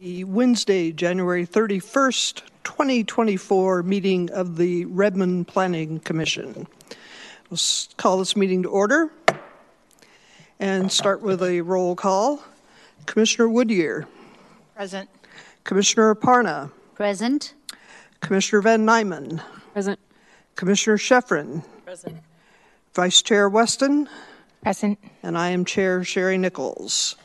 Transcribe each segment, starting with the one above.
The Wednesday, January 31st, 2024 meeting of the Redmond Planning Commission. Let's call this meeting to order and start with a roll call. Commissioner Woodyear, Present. Commissioner Aparna, Present. Commissioner Van Nyman, Present. Commissioner Sheffrin, Present. Vice Chair Weston, Present. and I am Chair Sherry Nichols.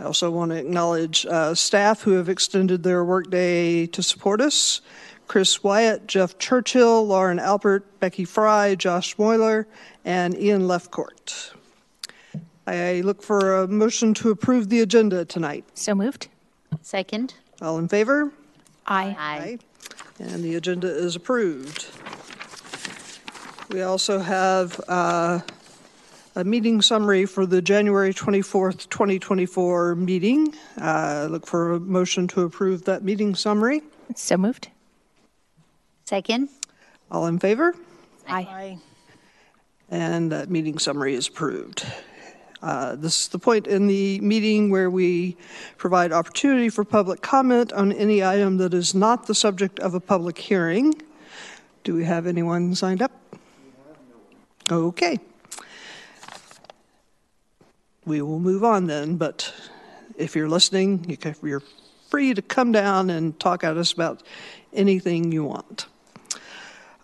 I also want to acknowledge uh, staff who have extended their workday to support us. Chris Wyatt, Jeff Churchill, Lauren Albert, Becky Fry, Josh Moyler, and Ian Lefcourt. I look for a motion to approve the agenda tonight. So moved. Second. All in favor? Aye. Aye. And the agenda is approved. We also have uh, a meeting summary for the January 24th, 2024 meeting. Uh, Look for a motion to approve that meeting summary. So moved. Second. All in favor? Aye. And that meeting summary is approved. Uh, This is the point in the meeting where we provide opportunity for public comment on any item that is not the subject of a public hearing. Do we have anyone signed up? Okay. We will move on then, but if you're listening, you can- you're free to come down and talk at us about anything you want.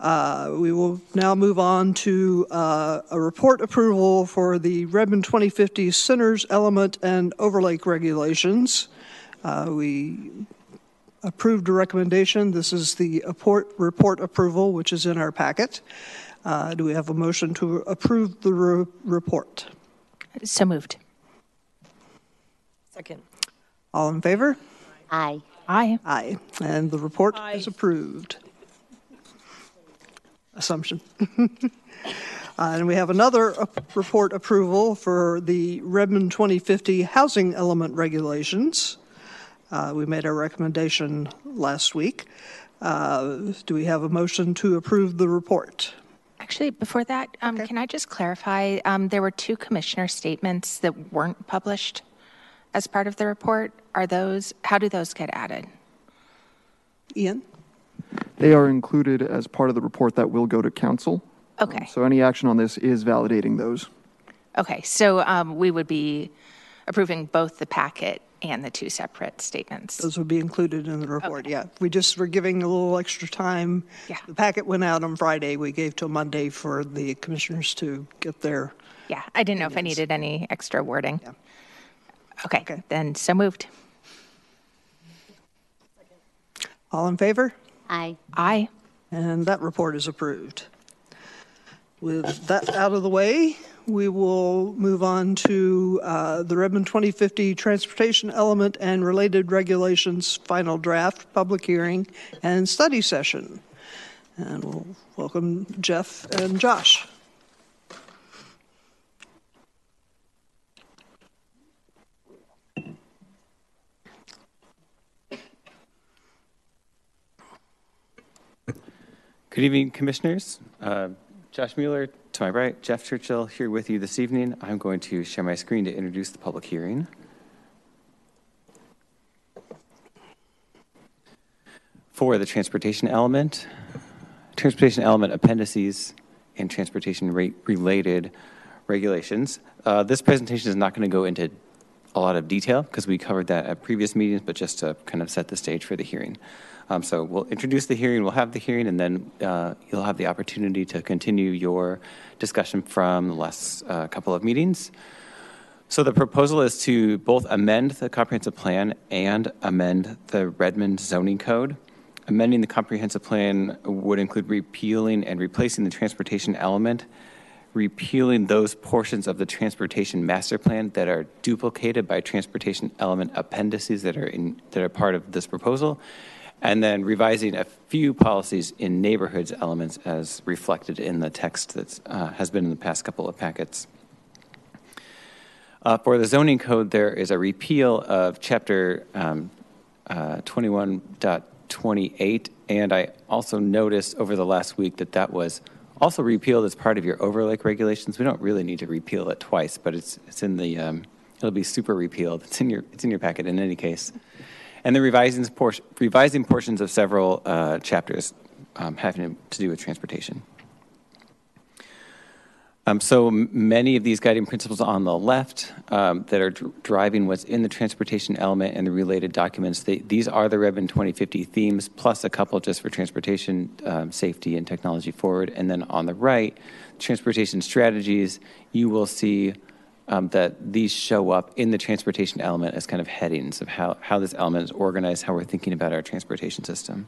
Uh, We will now move on to uh, a report approval for the Redmond 2050 Centers Element and Overlake Regulations. Uh, We approved a recommendation. This is the report report approval, which is in our packet. Uh, Do we have a motion to approve the re- report? So moved. Second. All in favor? Aye. Aye. Aye. And the report is approved. Assumption. Uh, And we have another report approval for the Redmond 2050 Housing Element Regulations. Uh, We made our recommendation last week. Uh, Do we have a motion to approve the report? Actually, before that, um, can I just clarify? Um, there were two commissioner statements that weren't published as part of the report. Are those, how do those get added? Ian? They are included as part of the report that will go to council. Okay. So any action on this is validating those. Okay, so um, we would be approving both the packet and the two separate statements. Those would be included in the report, yeah. We just were giving a little extra time. Yeah. The packet went out on Friday. We gave till Monday for the commissioners to get their Yeah, I didn't know if I needed any extra wording. Yeah. Okay, Okay. then so moved. All in favor? Aye. Aye. And that report is approved. With that out of the way, we will move on to uh, the Redmond 2050 Transportation Element and Related Regulations Final Draft, Public Hearing, and Study Session. And we'll welcome Jeff and Josh. Good evening, Commissioners. Uh, Josh Mueller to my right, Jeff Churchill here with you this evening. I'm going to share my screen to introduce the public hearing. For the transportation element, transportation element appendices, and transportation rate related regulations. Uh, This presentation is not going to go into a lot of detail because we covered that at previous meetings, but just to kind of set the stage for the hearing. Um, So we'll introduce the hearing, we'll have the hearing, and then uh, you'll have the opportunity to continue your discussion from the last uh, couple of meetings. So the proposal is to both amend the comprehensive plan and amend the Redmond zoning code. Amending the comprehensive plan would include repealing and replacing the transportation element, repealing those portions of the transportation master plan that are duplicated by transportation element appendices that are in, that are part of this proposal, and then revising a few policies in neighborhoods elements as reflected in the text that uh, has been in the past couple of packets. Uh, For the zoning code, there is a repeal of chapter um, uh, 21.28, and I also noticed over the last week that that was also repealed as part of your overlake regulations. We don't really need to repeal it twice, but it's, it's in the, um, it'll be super repealed. It's in your, it's in your packet in any case. And the revising, por- revising portions of several uh, chapters um, having to do with transportation. Um, so many of these guiding principles on the left um, that are dr- driving what's in the transportation element and the related documents, they, these are the Redmond 2050 themes, plus a couple just for transportation um, safety and technology forward. And then on the right, transportation strategies, you will see um, that these show up in the transportation element as kind of headings of how, how this element is organized, how we're thinking about our transportation system.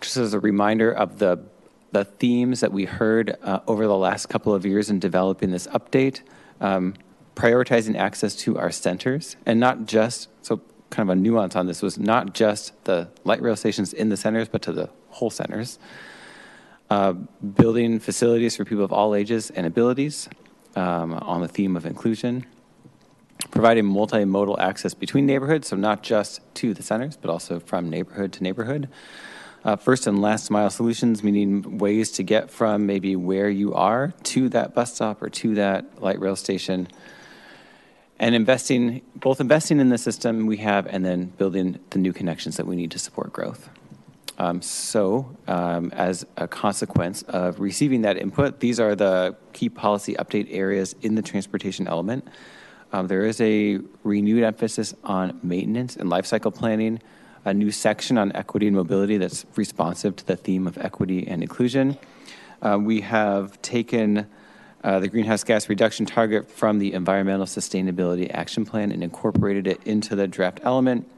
Just as a reminder of the the themes that we heard uh, over the last couple of years in developing this update, um, prioritizing access to our centers, and not just, so kind of a nuance on this was not just the light rail stations in the centers, but to the whole centers. Uh, building facilities for people of all ages and abilities um, on the theme of inclusion. Providing multimodal access between neighborhoods, so not just to the centers, but also from neighborhood to neighborhood. Uh, first and last mile solutions, meaning ways to get from maybe where you are to that bus stop or to that light rail station. And investing, both investing in the system we have and then building the new connections that we need to support growth. Um, so, um, as a consequence of receiving that input, these are the key policy update areas in the transportation element. Um, there is a renewed emphasis on maintenance and life cycle planning a new section on equity and mobility that's responsive to the theme of equity and inclusion. Uh, we have taken uh, the greenhouse gas reduction target from the Environmental Sustainability Action Plan and incorporated it into the draft element.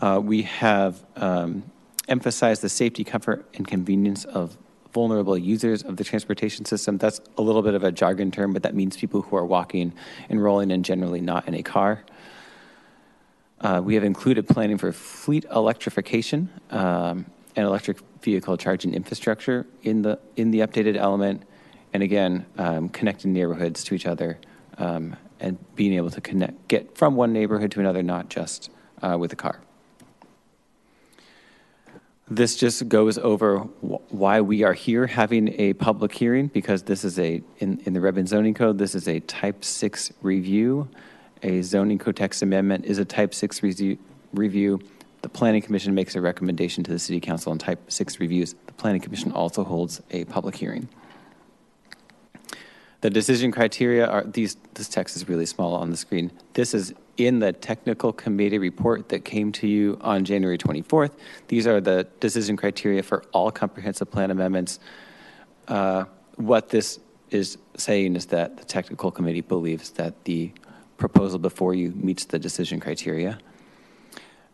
Uh, we have um, emphasized the safety, comfort, and convenience of vulnerable users of the transportation system. That's a little bit of a jargon term, but that means people who are walking and rolling and generally not in a car. Uh, we have included planning for fleet electrification um, and electric vehicle charging infrastructure in the in the updated element, and again um, connecting neighborhoods to each other um, and being able to connect get from one neighborhood to another, not just uh, with a car. This just goes over wh- why we are here having a public hearing because this is a in, in the Redmond zoning code. This is a type six review a zoning code text amendment is a type 6 review. The Planning Commission makes a recommendation to the City Council on type 6 reviews. The Planning Commission also holds a public hearing. The decision criteria are these, this text is really small on the screen. This is in the technical committee report that came to you on January 24th. These are the decision criteria for all comprehensive plan amendments. Uh, what this is saying is that the technical committee believes that the proposal before you meets the decision criteria.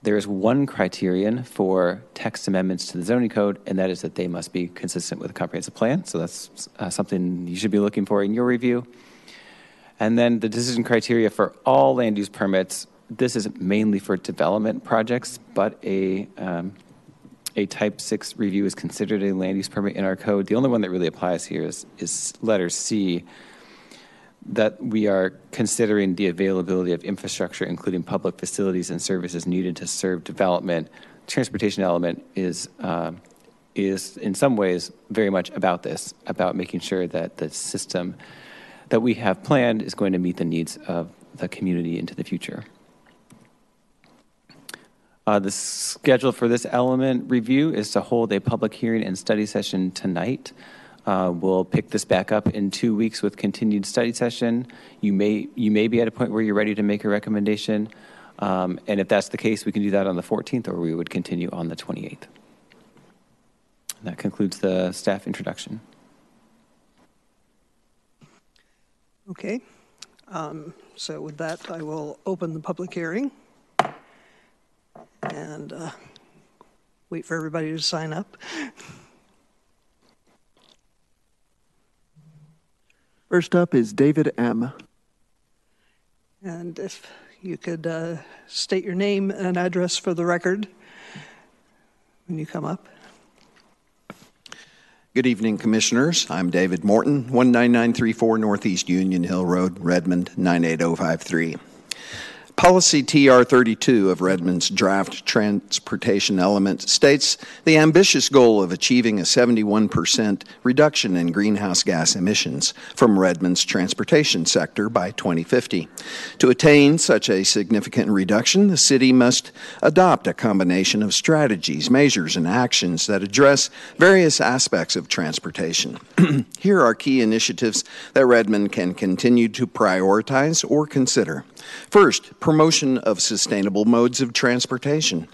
There is one criterion for text amendments to the zoning code, and that is that they must be consistent with the comprehensive plan. So that's uh, something you should be looking for in your review. And then the decision criteria for all land use permits. This is mainly for development projects, but a um, a type 6 review is considered a land use permit in our code. The only one that really applies here is, is letter C, that we are considering the availability of infrastructure, including public facilities and services needed to serve development. Transportation element is uh, is in some ways very much about this, about making sure that the system that we have planned is going to meet the needs of the community into the future. Uh, the schedule for this element review is to hold a public hearing and study session tonight. Uh, we'll pick this back up in two weeks with continued study session. You may you may be at a point where you're ready to make a recommendation, um, and if that's the case, we can do that on the 14th, or we would continue on the 28th. That concludes the staff introduction. Okay. Um, so with that, I will open the public hearing and uh, wait for everybody to sign up. First up is David M. And if you could uh, state your name and address for the record when you come up. Good evening, Commissioners. I'm David Morton, 19934 Northeast Union Hill Road, Redmond, 98053. Policy TR 32 of Redmond's draft transportation element states the ambitious goal of achieving a 71% reduction in greenhouse gas emissions from Redmond's transportation sector by 2050. To attain such a significant reduction, the city must adopt a combination of strategies, measures, and actions that address various aspects of transportation. Here are key initiatives that Redmond can continue to prioritize or consider. First, promotion of sustainable modes of transportation.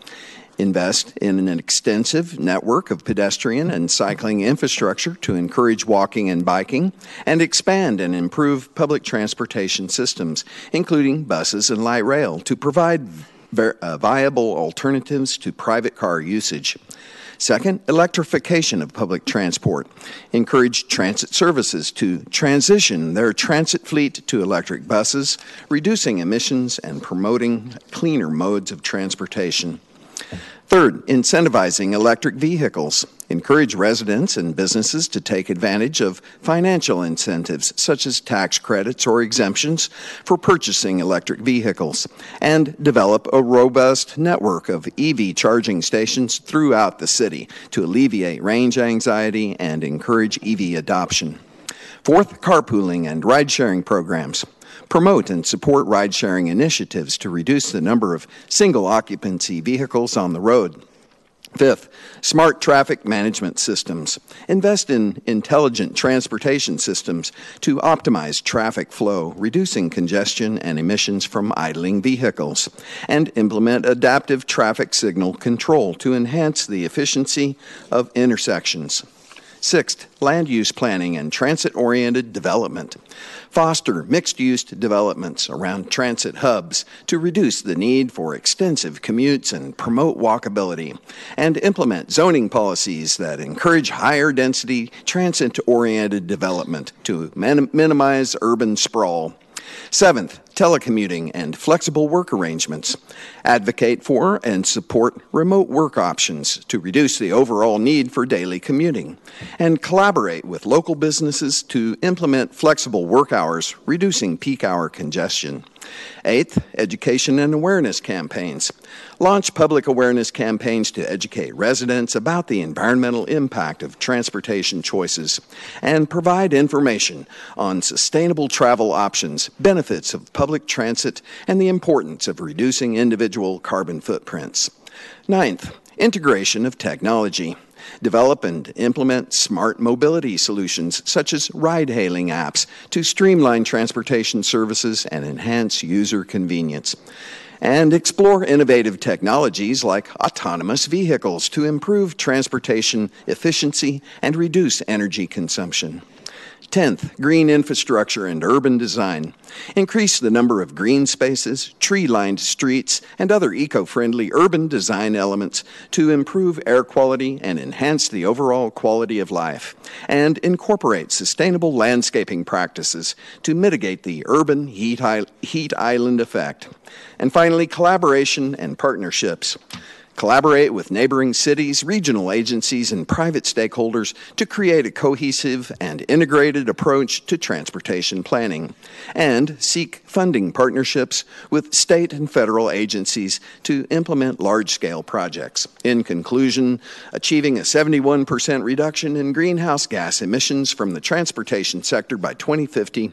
Invest in an extensive network of pedestrian and cycling infrastructure to encourage walking and biking, and expand and improve public transportation systems, including buses and light rail, to provide ver- uh, viable alternatives to private car usage. Second, electrification of public transport. Encourage transit services to transition their transit fleet to electric buses, reducing emissions and promoting cleaner modes of transportation. Third, incentivizing electric vehicles. Encourage residents and businesses to take advantage of financial incentives such as tax credits or exemptions for purchasing electric vehicles, and develop a robust network of EV charging stations throughout the city to alleviate range anxiety and encourage EV adoption. Fourth, carpooling and ride sharing programs. Promote and support ride sharing initiatives to reduce the number of single occupancy vehicles on the road. Fifth, smart traffic management systems. Invest in intelligent transportation systems to optimize traffic flow, reducing congestion and emissions from idling vehicles. And implement adaptive traffic signal control to enhance the efficiency of intersections. Sixth, land use planning and transit oriented development. Foster mixed use developments around transit hubs to reduce the need for extensive commutes and promote walkability. And implement zoning policies that encourage higher density transit oriented development to min- minimize urban sprawl. Seventh, telecommuting and flexible work arrangements. Advocate for and support remote work options to reduce the overall need for daily commuting. And collaborate with local businesses to implement flexible work hours, reducing peak hour congestion. Eighth, education and awareness campaigns. Launch public awareness campaigns to educate residents about the environmental impact of transportation choices and provide information on sustainable travel options, benefits of public transit, and the importance of reducing individual carbon footprints. Ninth, integration of technology. Develop and implement smart mobility solutions such as ride hailing apps to streamline transportation services and enhance user convenience. And explore innovative technologies like autonomous vehicles to improve transportation efficiency and reduce energy consumption. 10th, green infrastructure and urban design. Increase the number of green spaces, tree lined streets, and other eco friendly urban design elements to improve air quality and enhance the overall quality of life. And incorporate sustainable landscaping practices to mitigate the urban heat, heat island effect. And finally, collaboration and partnerships. Collaborate with neighboring cities, regional agencies, and private stakeholders to create a cohesive and integrated approach to transportation planning. And seek funding partnerships with state and federal agencies to implement large scale projects. In conclusion, achieving a 71% reduction in greenhouse gas emissions from the transportation sector by 2050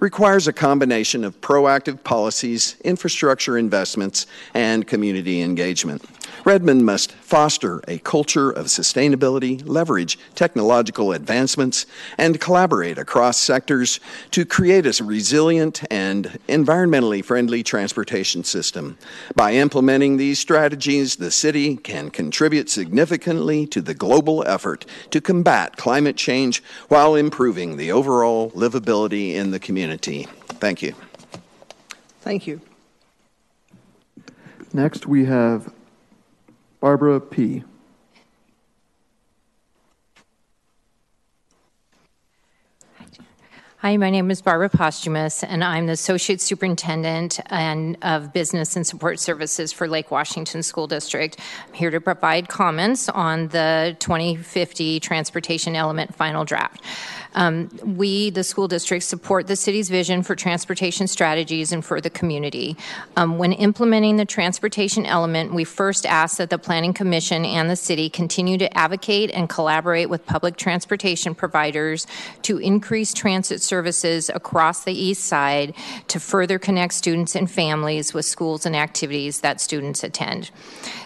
requires a combination of proactive policies, infrastructure investments, and community engagement. Redmond must foster a culture of sustainability, leverage technological advancements, and collaborate across sectors to create a resilient and environmentally friendly transportation system. By implementing these strategies, the city can contribute significantly to the global effort to combat climate change while improving the overall livability in the community. Thank you. Thank you. Next, we have Barbara P. Hi, my name is Barbara Posthumus, and I'm the Associate Superintendent and of Business and Support Services for Lake Washington School District. I'm here to provide comments on the 2050 Transportation Element Final Draft. Um, we, the school district, support the city's vision for transportation strategies and for the community. Um, when implementing the transportation element, we first ask that the Planning Commission and the city continue to advocate and collaborate with public transportation providers to increase transit services across the east side to further connect students and families with schools and activities that students attend.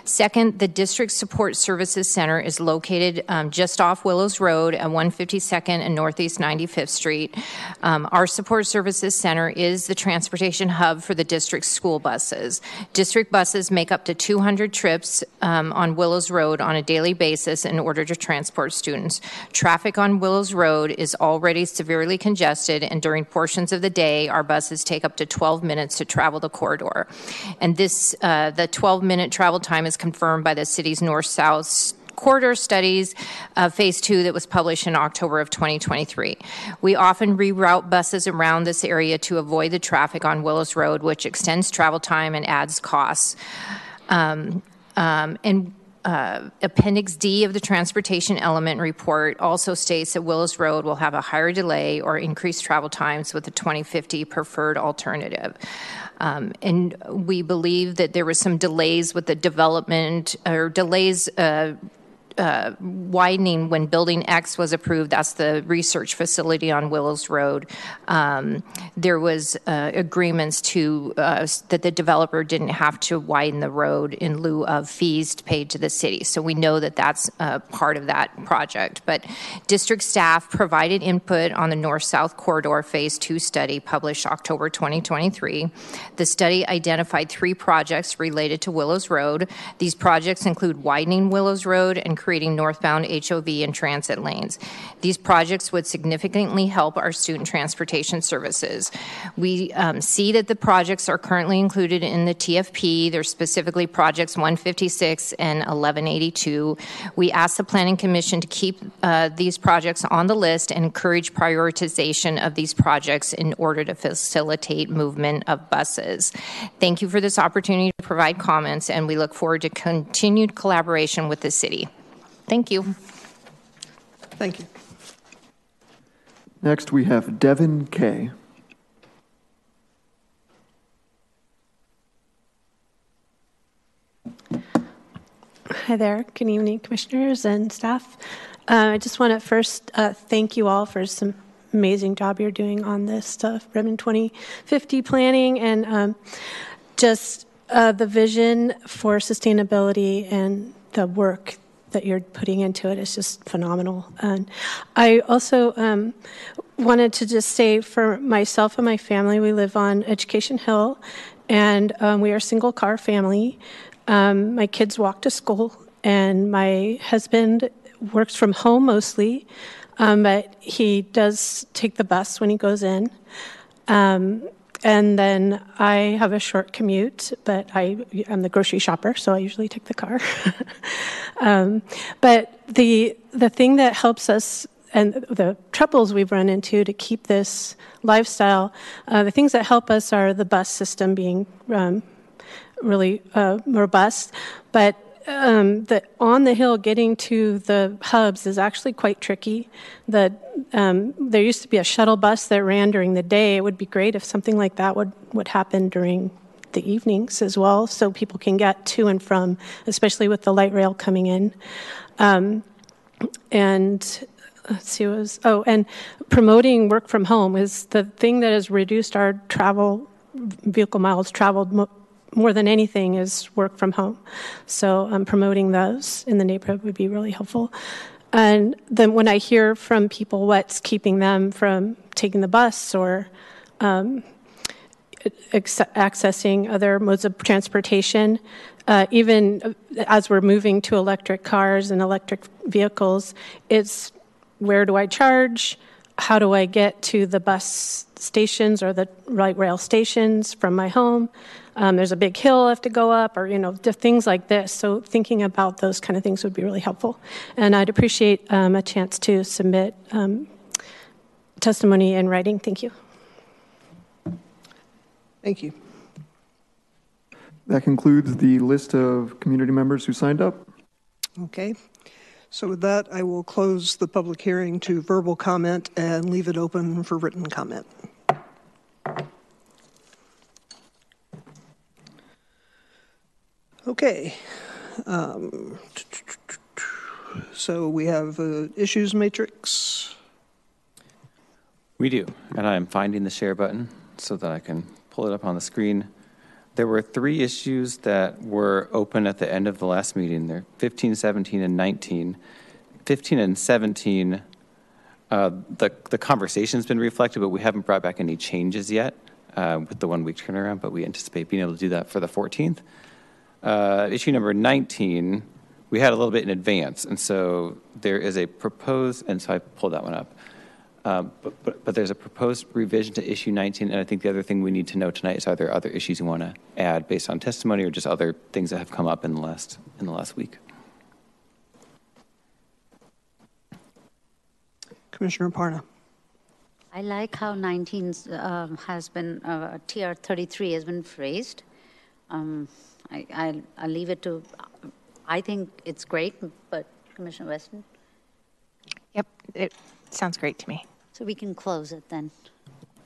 Second, the District Support Services Center is located um, just off Willows Road at 152nd and Northeast 95th Street. Um, our Support Services Center is the transportation hub for the district's school buses. District buses make up to 200 trips um, on Willows Road on a daily basis in order to transport students. Traffic on Willows Road is already severely congested, and during portions of the day, our buses take up to 12 minutes to travel the corridor. And this, uh, the 12 minute travel time is confirmed by the city's north south corridor studies uh, phase two that was published in October of 2023. We often reroute buses around this area to avoid the traffic on Willows Road, which extends travel time and adds costs. Um, um, and uh, Appendix D of the Transportation Element Report also states that Willows Road will have a higher delay or increased travel times with the 2050 preferred alternative. Um, and we believe that there was some delays with the development or delays uh, uh, widening when Building X was approved. That's the research facility on Willows Road. Um, there was uh, agreements to uh, that the developer didn't have to widen the road in lieu of fees paid to the city. So we know that that's uh, part of that project. But district staff provided input on the North-South Corridor Phase Two study published October 2023. The study identified three projects related to Willows Road. These projects include widening Willows Road and creating northbound HOV and transit lanes. These projects would significantly help our student transportation services. We um, see that the projects are currently included in the TFP. They're specifically projects 156 and 1182. We ask the Planning Commission to keep uh, these projects on the list and encourage prioritization of these projects in order to facilitate movement of buses. Thank you for this opportunity to provide comments, and we look forward to continued collaboration with the city. Thank you. Thank you. Next, we have Devin Kay. Hi there. Good evening, commissioners and staff. Uh, I just want to first uh, thank you all for some amazing job you're doing on this stuff, Redmond 2050 planning, and um, just uh, the vision for sustainability and the work that you're putting into it is just phenomenal. And I also um, wanted to just say for myself and my family, we live on Education Hill, and um, we are a single car family. Um, my kids walk to school, and my husband works from home mostly, um, but he does take the bus when he goes in. Um, and then I have a short commute, but I, am the grocery shopper, so I usually take the car. um, but the the thing that helps us and the troubles we've run into to keep this lifestyle, uh, the things that help us are the bus system being um, really uh, robust, but um, the on the hill getting to the hubs is actually quite tricky. The um, there used to be a shuttle bus that ran during the day. It would be great if something like that would would happen during the evenings as well, so people can get to and from, especially with the light rail coming in. Um, and let's see, was oh, and promoting work from home is the thing that has reduced our travel vehicle miles traveled more than anything is work from home. So um, promoting those in the neighborhood would be really helpful. And then when I hear from people what's keeping them from taking the bus or um, accessing other modes of transportation, uh, even as we're moving to electric cars and electric vehicles, it's where do I charge? How do I get to the bus stations or the light rail stations from my home? um, there's a big hill I have to go up, or you know, things like this. So thinking about those kind of things would be really helpful. And I'd appreciate um, a chance to submit um, testimony in writing. Thank you. Thank you. That concludes the list of community members who signed up. Okay. So with that, I will close the public hearing to verbal comment and leave it open for written comment. Okay. Um, So we have uh, issues matrix. We do, and I am finding the share button so that I can pull it up on the screen. There were three issues that were open at the end of the last meeting. They're 15, 17, and 19. 15 and 17, uh, the, the conversation's been reflected, but we haven't brought back any changes yet uh, with the one-week turnaround, but we anticipate being able to do that for the 14th. Uh, Issue number 19, we had a little bit in advance, and so there is a proposed, and so I pulled that one up. Um, But, but, but there's a proposed revision to issue 19, and I think the other thing we need to know tonight is are there other issues you want to add based on testimony or just other things that have come up in the last, in the last week? Commissioner Parna. I like how 19 um, has been, uh, TR 33 has been phrased. Um, I, I'll, I'll leave it to, I think it's great, but Commissioner Weston? Yep, it sounds great to me. So we can close it then.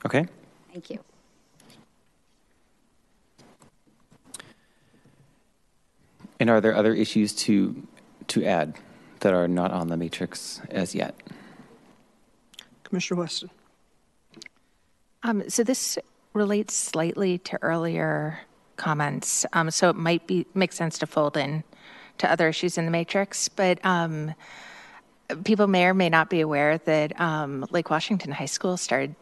Okay? Thank you. And are there other issues to, to add that are not on the matrix as yet? Commissioner Weston. Um, so this relates slightly to earlier comments. Um, so it might be make sense to fold in to other issues in the matrix, but um, people may or may not be aware that um, Lake Washington High School started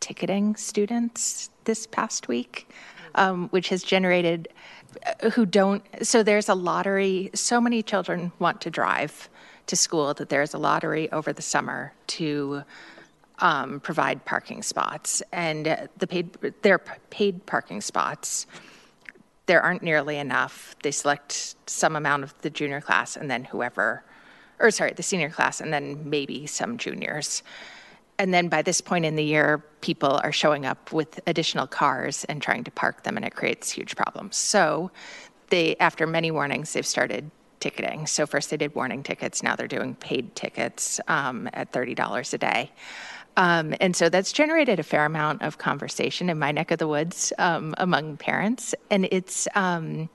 ticketing students this past week, um, which has generated uh, who don't. So there's a lottery. So many children want to drive to school that there's a lottery over the summer to um, provide parking spots, and uh, the paid their p- paid parking spots. There aren't nearly enough. They select some amount of the junior class, and then whoever, or sorry, the senior class, and then maybe some juniors. And then by this point in the year, people are showing up with additional cars and trying to park them, and it creates huge problems. So, they, after many warnings, they've started ticketing. So first they did warning tickets, now they're doing paid tickets um, at thirty dollars a day. Um, and so that's generated a fair amount of conversation in my neck of the woods um, among parents, and it's um,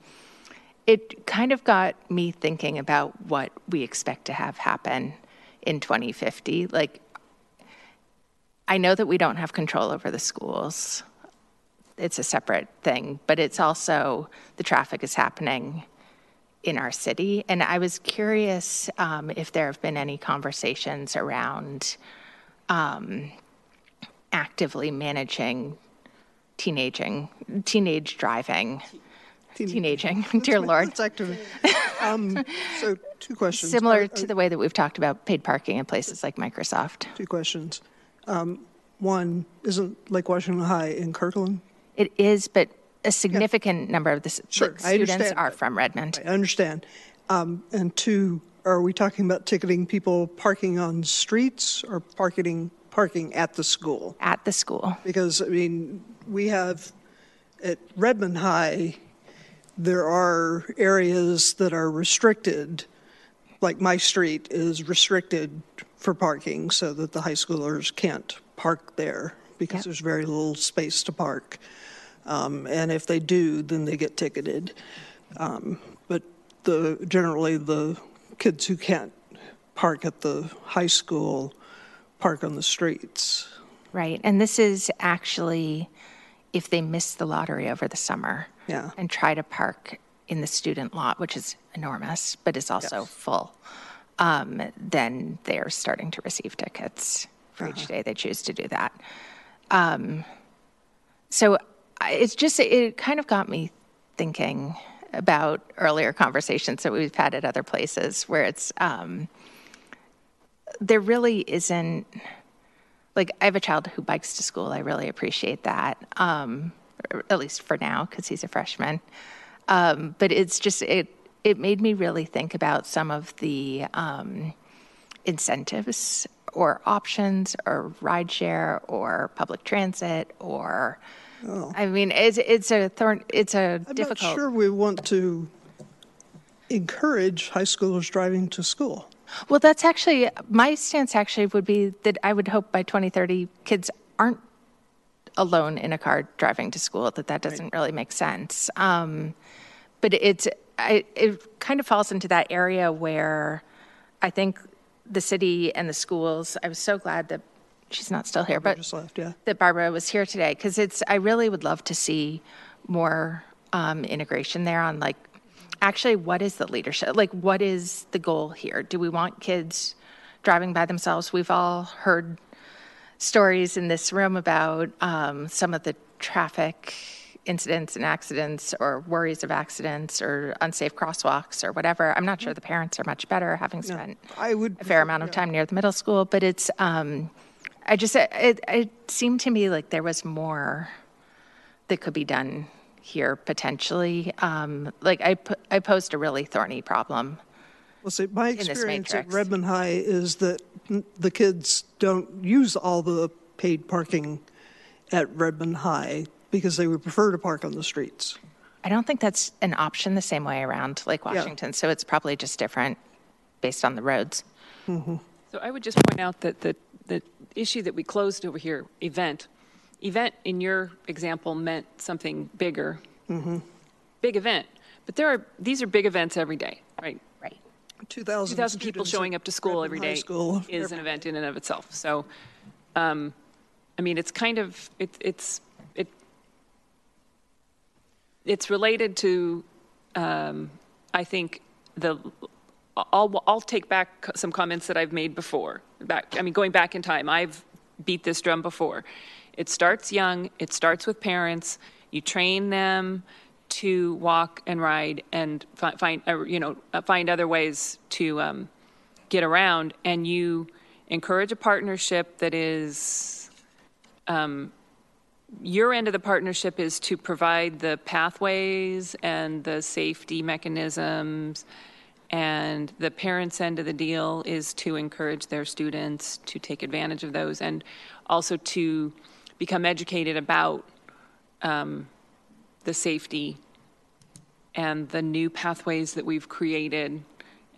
it kind of got me thinking about what we expect to have happen in 2050. Like, I know that we don't have control over the schools. It's a separate thing, but it's also the traffic is happening in our city. And I was curious um, if there have been any conversations around um, actively managing teenaging, teenage driving, teenaging, dear Lord. It's active. Um, So two questions. Similar Uh, to the way that we've talked about paid parking in places like Microsoft. Two questions. Um, One, isn't Lake Washington High in Kirkland? It is, but a significant number of the Sure, students are from Redmond. I understand. Um, And two, are we talking about ticketing people parking on streets or parking, parking at the school? At the school. Because, I mean, we have, at Redmond High, there are areas that are restricted, like my street is restricted for parking so that the high schoolers can't park there because Yep. there's very little space to park. Um, And if they do, then they get ticketed. Um, But the, generally, the kids who can't park at the high school park on the streets. Right. And this is actually if they miss the lottery over the summer Yeah. and try to park in the student lot, which is enormous, but is also Yes. full, um, then they're starting to receive tickets for each day they choose to do that. Um, so it's just, it kind of got me thinking about earlier conversations that we've had at other places where it's, um, there really isn't like I have a child who bikes to school. I really appreciate that, um, at least for now because he's a freshman. Um, but it's just it it made me really think about some of the um, incentives or options or rideshare or public transit or, I mean, it's, it's a thorn, it's a Oh. I'm not sure we want to encourage high schoolers driving to school. Well, that's actually, my stance actually would be that I would hope by 2030, kids aren't alone in a car driving to school, that that doesn't really make sense. Um, but it's, I, it kind of falls into that area where I think the city and the schools, I was so glad that she's not still here, but Just left, yeah. that Barbara was here today because it's I really would love to see more um, integration there on like actually what is the leadership like what is the goal here? Do we want kids driving by themselves? We've all heard stories in this room about um, some of the traffic incidents and accidents or worries of accidents or unsafe crosswalks or whatever. I'm not sure the parents are much better having spent I would a fair amount of time near the middle school, but it's, um, I just, it, it seemed to me like there was more that could be done here potentially. Um, like I, I posed a really thorny problem. Well, see, my experience at. Redmond High is that the kids don't use all the paid parking at Redmond High because they would prefer to park on the streets. I don't think that's an option the same way around Lake Washington, so it's probably just different based on the roads. So I would just point out that the, the issue that we closed over here, event, event in your example meant something bigger. Big event. But there are, these are big events every day, right? Right. 2,000 2,000 people showing up to school every Redmond High day School is an event in and of itself. So, um, I mean, it's kind of, it, it's, it, it's related to, um, I think, the, I'll, I'll take back some comments that I've made before. Back, I mean, going back in time, I've beat this drum before. It starts young, it starts with parents. You train them to walk and ride and fi- find, uh, you know, uh, find other ways to um, get around, and you encourage a partnership that is um, your end of the partnership is to provide the pathways and the safety mechanisms, and the parents' end of the deal is to encourage their students to take advantage of those and also to become educated about um, the safety and the new pathways that we've created,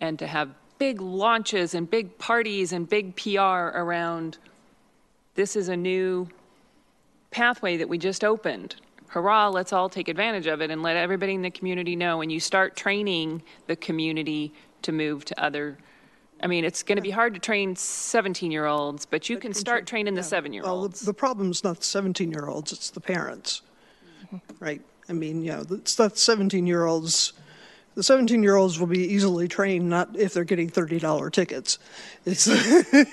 and to have big launches and big parties and big PR around this is a new pathway that we just opened. Hurrah, let's all take advantage of it and let everybody in the community know. And you start training the community to move to other. I mean, it's going to be hard to train 17 year olds, but you can start training the seven year olds. Well, the- olds. the problem's not the 17-year-olds, it's the parents, mm-hmm. right? I mean, you know, it's not 17-year-olds. The 17-year-olds will be easily trained, not if they're getting $30 tickets. It's, Their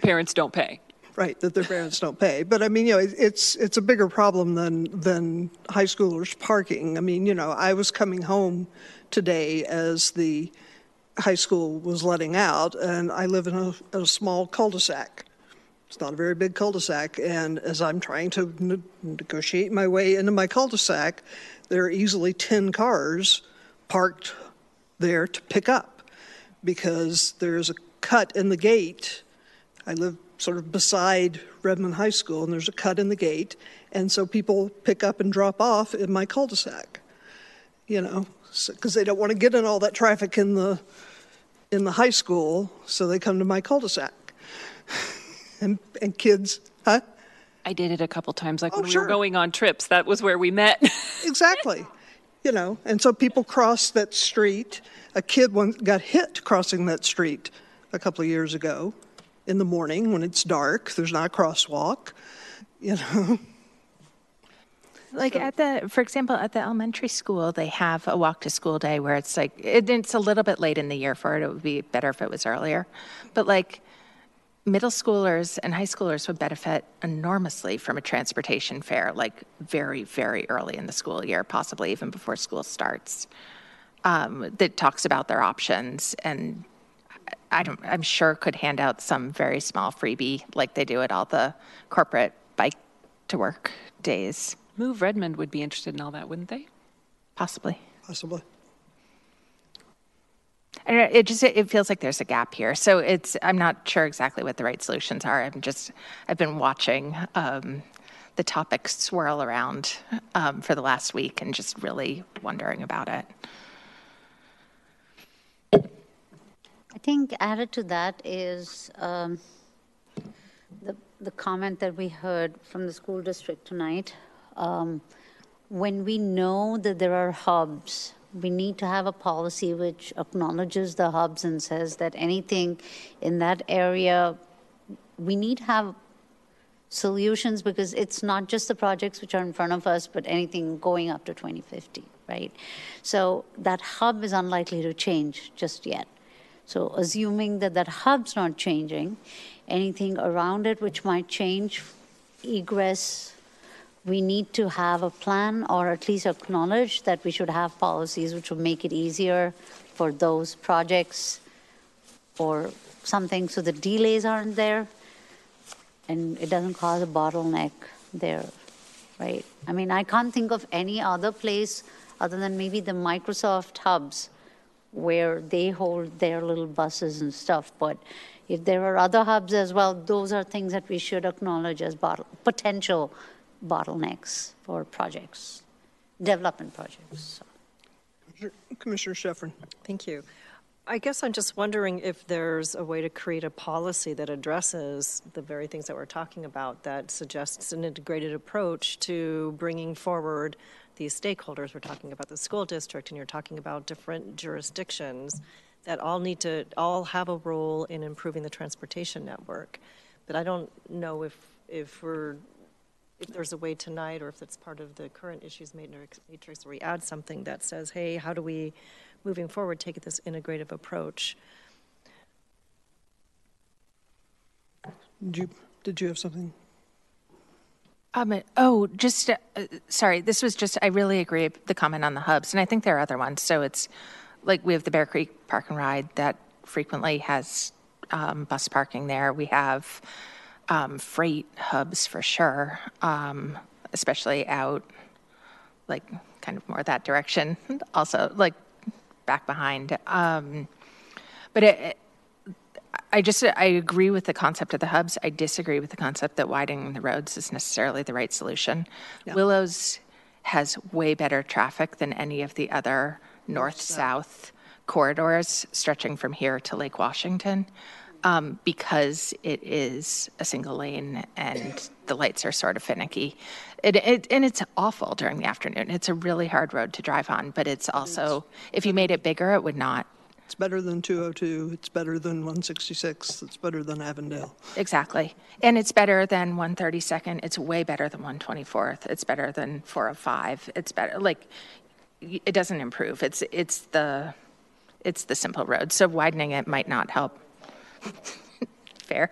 parents don't pay. Right, that their parents don't pay. But I mean, you know, it- it's, it's a bigger problem than, than high schoolers parking. I mean, you know, I was coming home today as the high school was letting out, and I live in a, a small cul-de-sac. It's not a very big cul-de-sac, and as I'm trying to ne- negotiate my way into my cul-de-sac, there are easily 10 cars parked there to pick up because there's a cut in the gate. I live sort of beside Redmond High School, and there's a cut in the gate, and so people pick up and drop off in my cul-de-sac. You know, because they don't want to get in all that traffic in the in the high school, so they come to my cul-de-sac. and and kids, huh? I did it a couple times, like Oh, when we were going on trips. That was where we met. Exactly. You know, and so people cross that street. A kid once got hit crossing that street a couple of years ago in the morning when it's dark. There's not a crosswalk. You know, Like at the, for example, at the elementary school, they have a walk to school day where it's like, it, it's a little bit late in the year for it. It would be better if it was earlier. But like middle schoolers and high schoolers would benefit enormously from a transportation fair, like very, very early in the school year, possibly even before school starts, um, that talks about their options and I don't, I'm sure could hand out some very small freebie like they do at all the corporate bike to work days, Move Redmond would be interested in all that, wouldn't they? possibly. possibly. And it it just, it feels like there's a gap here. So it's, I'm not sure exactly what the right solutions are. I'm just, I've been watching um, the topic swirl around um, for the last week and just really wondering about it. I think added to that is um, the, the comment that we heard from the school district tonight. Um, When we know that there are hubs, we need to have a policy which acknowledges the hubs and says that anything in that area, we need to have solutions because it's not just the projects which are in front of us, but anything going up to 2050, right? So that hub is unlikely to change just yet. So assuming that that hub's not changing, anything around it which might change, egress, we need to have a plan or at least acknowledge that we should have policies which will make it easier for those projects or something so the delays aren't there and it doesn't cause a bottleneck there, right? I mean, I can't think of any other place other than maybe the Microsoft hubs where they hold their little buses and stuff. But if there are other hubs as well, those are things that we should acknowledge as bottle, potential bottlenecks for projects, development projects. So. Commissioner Sheffrin. Thank you. I guess I'm just wondering if there's a way to create a policy that addresses the very things that we're talking about, that suggests an integrated approach to bringing forward these stakeholders. We're talking about the school district, and you're talking about different jurisdictions that all need to, all have a role in improving the transportation network. But I don't know if, if we're, if there's a way tonight, or if it's part of the current issues matrix, where we add something that says, hey, how do we moving forward, take this integrative approach. Did you, did you have something? Um, oh, just, uh, sorry, this was just, I really agree the comment on the hubs, and I think there are other ones. So it's like we have the Bear Creek Park and Ride that frequently has um, bus parking there. We have um, freight hubs for sure, um, especially out like kind of more that direction. Also, like back behind. Um, but it, I just I agree with the concept of the hubs. I disagree with the concept that widening the roads is necessarily the right solution. Yeah. Willows has way better traffic than any of the other north south corridors stretching from here to Lake Washington. Um, because it is a single lane and the lights are sort of finicky. It, it, and it's awful during the afternoon. It's a really hard road to drive on, but it's also, if you made it bigger, it would not. It's better than 202. It's better than 166. It's better than Avondale. Exactly. And it's better than 132nd. It's way better than 124th. It's better than 405. It's better. Like, it doesn't improve. It's, it's the, it's the simple road. So widening it might not help. Fair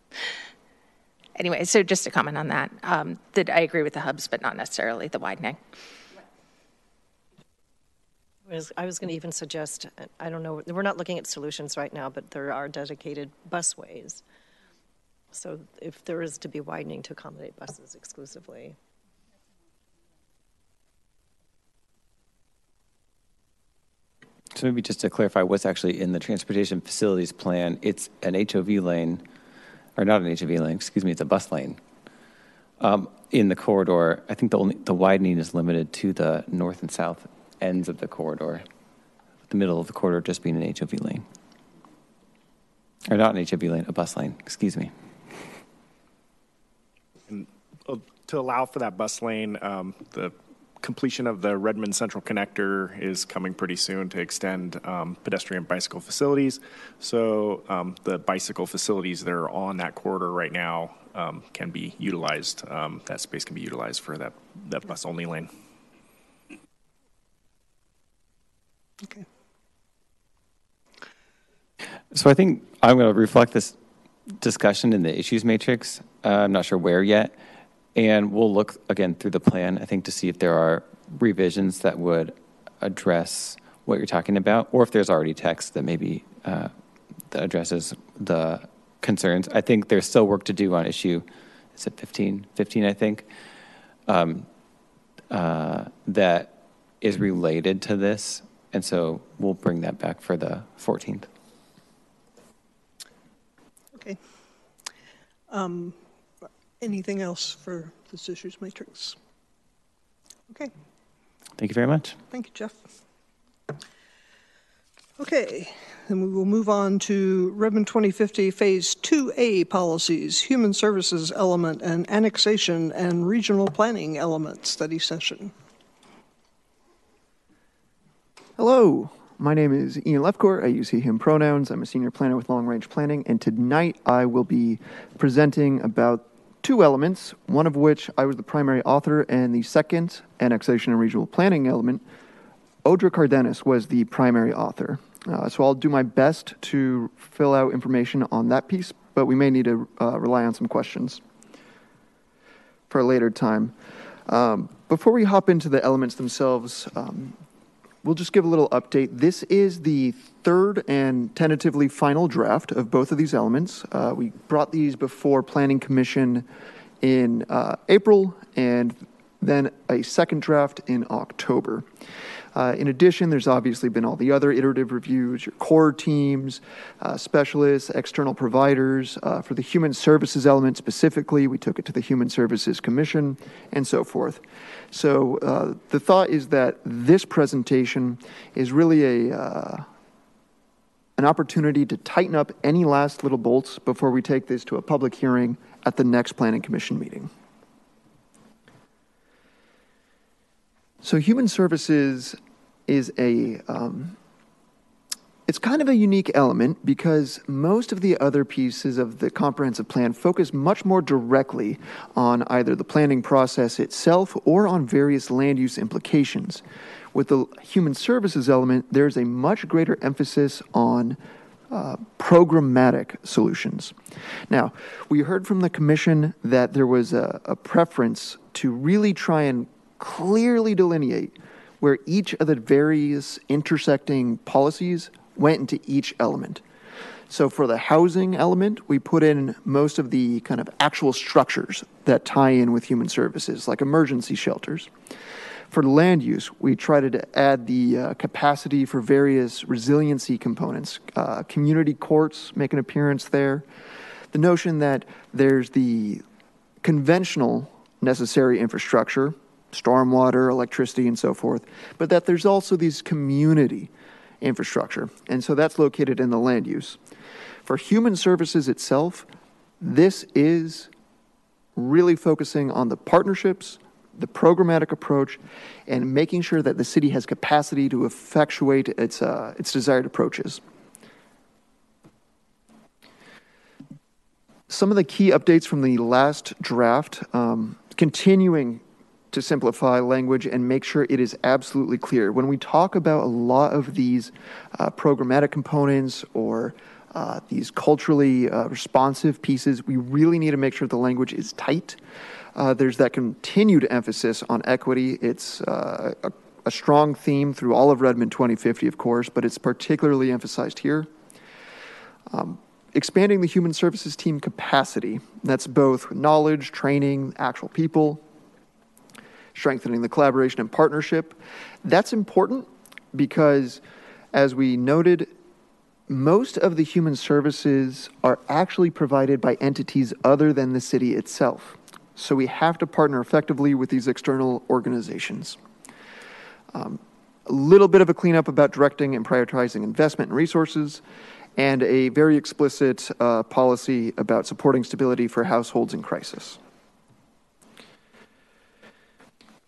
anyway, so just a comment on that. Um, that I agree with the hubs, but not necessarily the widening. I was going to even suggest, I don't know, we're not looking at solutions right now, but there are dedicated busways. So if there is to be widening to accommodate buses exclusively. So maybe just to clarify what's actually in the transportation facilities plan, it's an HOV lane or not an HOV lane, excuse me, it's a bus lane. Um, in the corridor, I think the only, the widening is limited to the north and south ends of the corridor. The middle of the corridor just being an HOV lane. Or not an HOV lane, a bus lane, excuse me. And uh, to allow for that bus lane, um, the completion of the Redmond Central Connector is coming pretty soon to extend um, pedestrian bicycle facilities. So um, the bicycle facilities that are on that corridor right now um, can be utilized. Um, that space can be utilized for that, that bus only lane. Okay. So I think I'm going to reflect this discussion in the issues matrix. Uh, I'm not sure where yet. And we'll look again through the plan, I think, to see if there are revisions that would address what you're talking about, or if there's already text that maybe uh, that addresses the concerns. I think there's still work to do on issue, is it 15? 15, I think, um, uh, that is related to this And so we'll bring that back for the 14th. Okay. Um, Anything else for this issues matrix? Okay, Thank you very much. thank you, Jeff. Okay, then we will move on to Redmond 2050 Phase 2A policies, human services element and annexation and regional planning element study session. Hello, my name is Ian Lefcourt. I use he, him pronouns. I'm a senior planner with Long Range Planning, and tonight I will be presenting about two elements, one of which I was the primary author, and the second, annexation and regional planning element, Audra Cardenas was the primary author. Uh, so I'll do my best to fill out information on that piece, but we may need to uh, rely on some questions for a later time. Um, before we hop into the elements themselves, um, we'll just give a little update. This is the third and tentatively final draft of both of these elements. Uh, we brought these before Planning Commission in uh, April and then a second draft in October. Uh, in addition, there's obviously been all the other iterative reviews, your core teams, uh, specialists, external providers. Uh, for the human services element specifically, we took it to the Human Services Commission and so forth. So uh, the thought is that this presentation is really a uh, an opportunity to tighten up any last little bolts before we take this to a public hearing at the next Planning Commission meeting. So human services is a um, it's kind of a unique element because most of the other pieces of the comprehensive plan focus much more directly on either the planning process itself or on various land use implications. With the human services element, there's a much greater emphasis on uh, programmatic solutions. Now, we heard from the commission that there was a, a preference to really try and clearly delineate where each of the various intersecting policies went into each element. So for the housing element, we put in most of the kind of actual structures that tie in with human services, like emergency shelters. For land use, we tried to add the uh, capacity for various resiliency components. Uh, community courts make an appearance there. The notion that there's the conventional necessary infrastructure, stormwater, electricity, and so forth, but that there's also these community infrastructure. And so that's located in the land use. For human services itself, this is really focusing on the partnerships, the programmatic approach, and making sure that the city has capacity to effectuate its, uh, its desired approaches. Some of the key updates from the last draft, um, continuing to simplify language and make sure it is absolutely clear. When we talk about a lot of these uh, programmatic components or uh, these culturally uh, responsive pieces, we really need to make sure the language is tight. Uh, there's that continued emphasis on equity. It's uh, a, a strong theme through all of Redmond 2050, of course, but it's particularly emphasized here. Um, expanding the human services team capacity. That's both knowledge, training, actual people, strengthening the collaboration and partnership. That's important because, as we noted, most of the human services are actually provided by entities other than the city itself. So we have to partner effectively with these external organizations. Um, a little bit of a cleanup about directing and prioritizing investment and resources, and a very explicit uh, policy about supporting stability for households in crisis.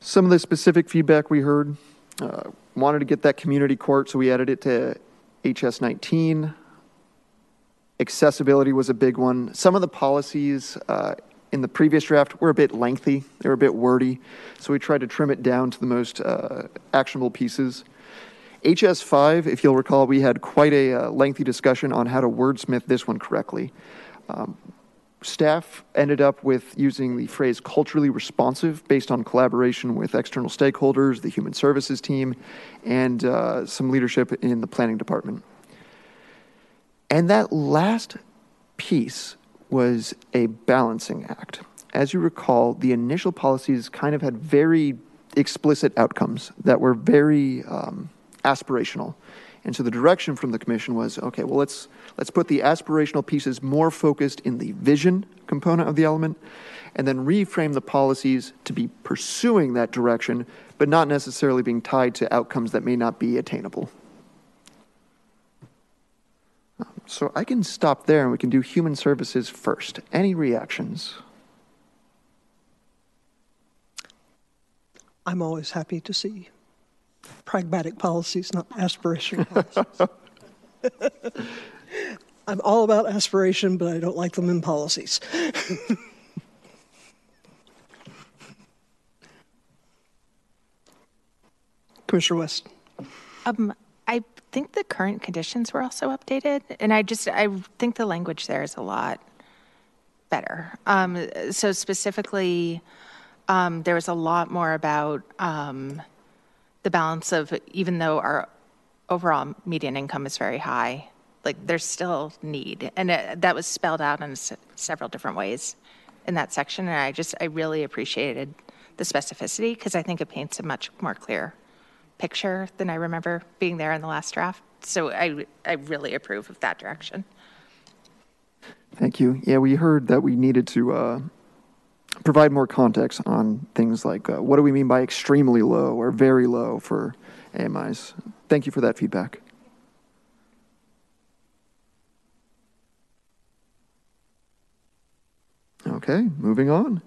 Some of the specific feedback we heard uh, wanted to get that community court, so we added it to HS 19. Accessibility was a big one. Some of the policies uh, in the previous draft were a bit lengthy, they were a bit wordy, so we tried to trim it down to the most uh, actionable pieces. HS 5, if you'll recall, we had quite a uh, lengthy discussion on how to wordsmith this one correctly. Um, staff ended up with using the phrase culturally responsive based on collaboration with external stakeholders, the human services team, and uh, some leadership in the planning department. And that last piece was a balancing act. As you recall, the initial policies kind of had very explicit outcomes that were very um, aspirational. And so the direction from the commission was, okay, well, let's, let's put the aspirational pieces more focused in the vision component of the element, and then reframe the policies to be pursuing that direction, but not necessarily being tied to outcomes that may not be attainable. So I can stop there and we can do human services first. Any reactions? I'm always happy to see pragmatic policies, not aspirational policies. I'm all about aspiration, but I don't like them in policies. Commissioner West. Um, I think the current conditions were also updated, and I just, I think the language there is a lot better. Um, so specifically, um, there was a lot more about um, the balance of, even though our overall median income is very high, like there's still need, and it, that was spelled out in s- several different ways in that section. And I just, I really appreciated the specificity because I think it paints a much more clear picture than I remember being there in the last draft. So I, I really approve of that direction. Thank you. Yeah, we heard that we needed to uh, provide more context on things like uh, what do we mean by extremely low or very low for AMIs. Thank you for that feedback. Okay, moving on.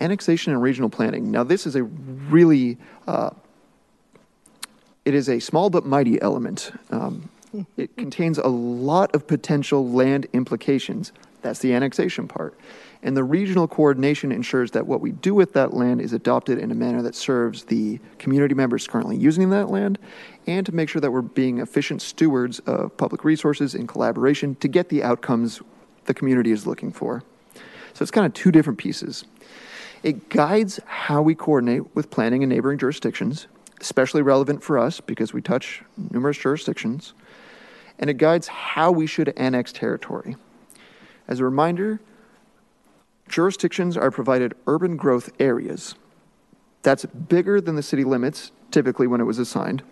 Annexation and regional planning. Now, this is a really, uh, it is a small but mighty element. Um, it contains a lot of potential land implications. That's the annexation part. And the regional coordination ensures that what we do with that land is adopted in a manner that serves the community members currently using that land and to make sure that we're being efficient stewards of public resources in collaboration to get the outcomes the community is looking for. So it's kind of two different pieces. It guides how we coordinate with planning in neighboring jurisdictions, especially relevant for us because we touch numerous jurisdictions. And it guides how we should annex territory. As a reminder, jurisdictions are provided urban growth areas. That's bigger than the city limits, typically when it was assigned.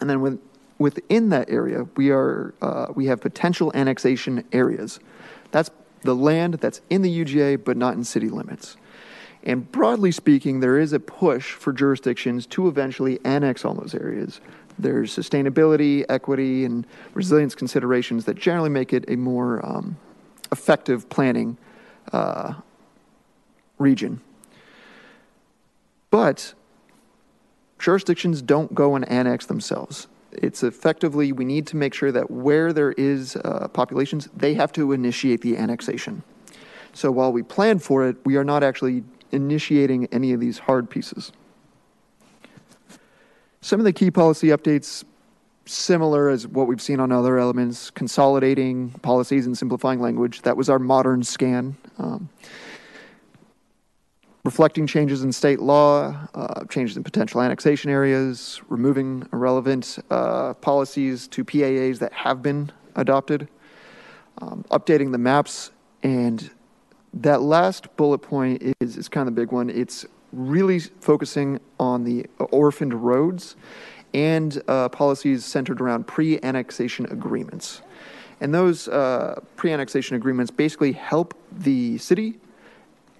And then with, within that area, we, are, uh, we have potential annexation areas. That's the land that's in the UGA but not in city limits. And broadly speaking, there is a push for jurisdictions to eventually annex all those areas. There's sustainability, equity, and resilience considerations that generally make it a more um, effective planning uh, region. But jurisdictions don't go and annex themselves. It's effectively, we need to make sure that where there is uh, populations, they have to initiate the annexation. So while we plan for it, we are not actually initiating any of these hard pieces. Some of the key policy updates, similar as what we've seen on other elements, consolidating policies and simplifying language. That was our modern scan. Um, reflecting changes in state law, uh, changes in potential annexation areas, removing irrelevant uh, policies to PAAs that have been adopted, um, updating the maps, and that last bullet point is, is kind of the big one. It's really focusing on the orphaned roads and uh, policies centered around pre-annexation agreements. And those uh, pre-annexation agreements basically help the city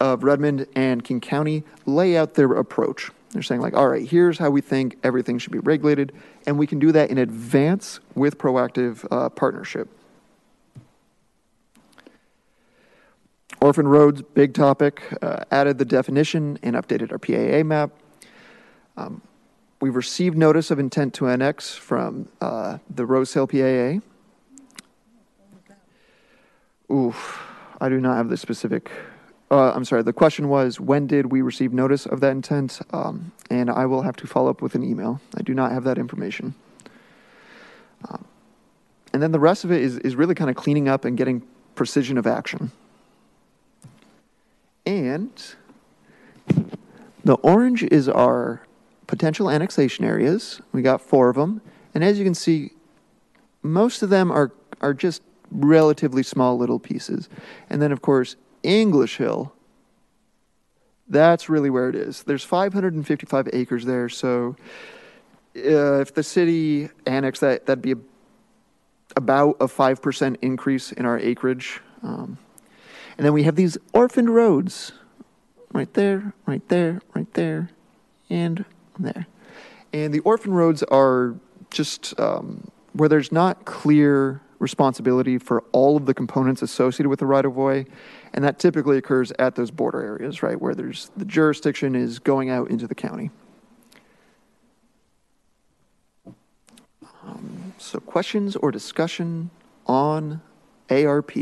of Redmond and King County lay out their approach. They're saying like, all right, here's how we think everything should be regulated, and we can do that in advance with proactive uh, partnership. Orphan roads, big topic. Uh, added the definition and updated our PAA map. Um, we've received notice of intent to annex from uh, the Rose Hill PAA. Oof, I do not have the specific. Uh, I'm sorry. The question was, when did we receive notice of that intent? Um, and I will have to follow up with an email. I do not have that information. Um, and then the rest of it is, is really kind of cleaning up and getting precision of action. And the orange is our potential annexation areas. We got four of them. And as you can see, most of them are, are just relatively small little pieces. And then, of course, English Hill, That's really where it is. There's 555 acres there, so uh, if the city annexed that, that'd be a, about a 5% increase in our acreage. Um, and then we have these orphaned roads right there, right there, right there, and there. And the orphan roads are just um, where there's not clear responsibility for all of the components associated with the right of way. And that typically occurs at those border areas, right, where there's the jurisdiction is going out into the county. Um, so, questions or discussion on ARP?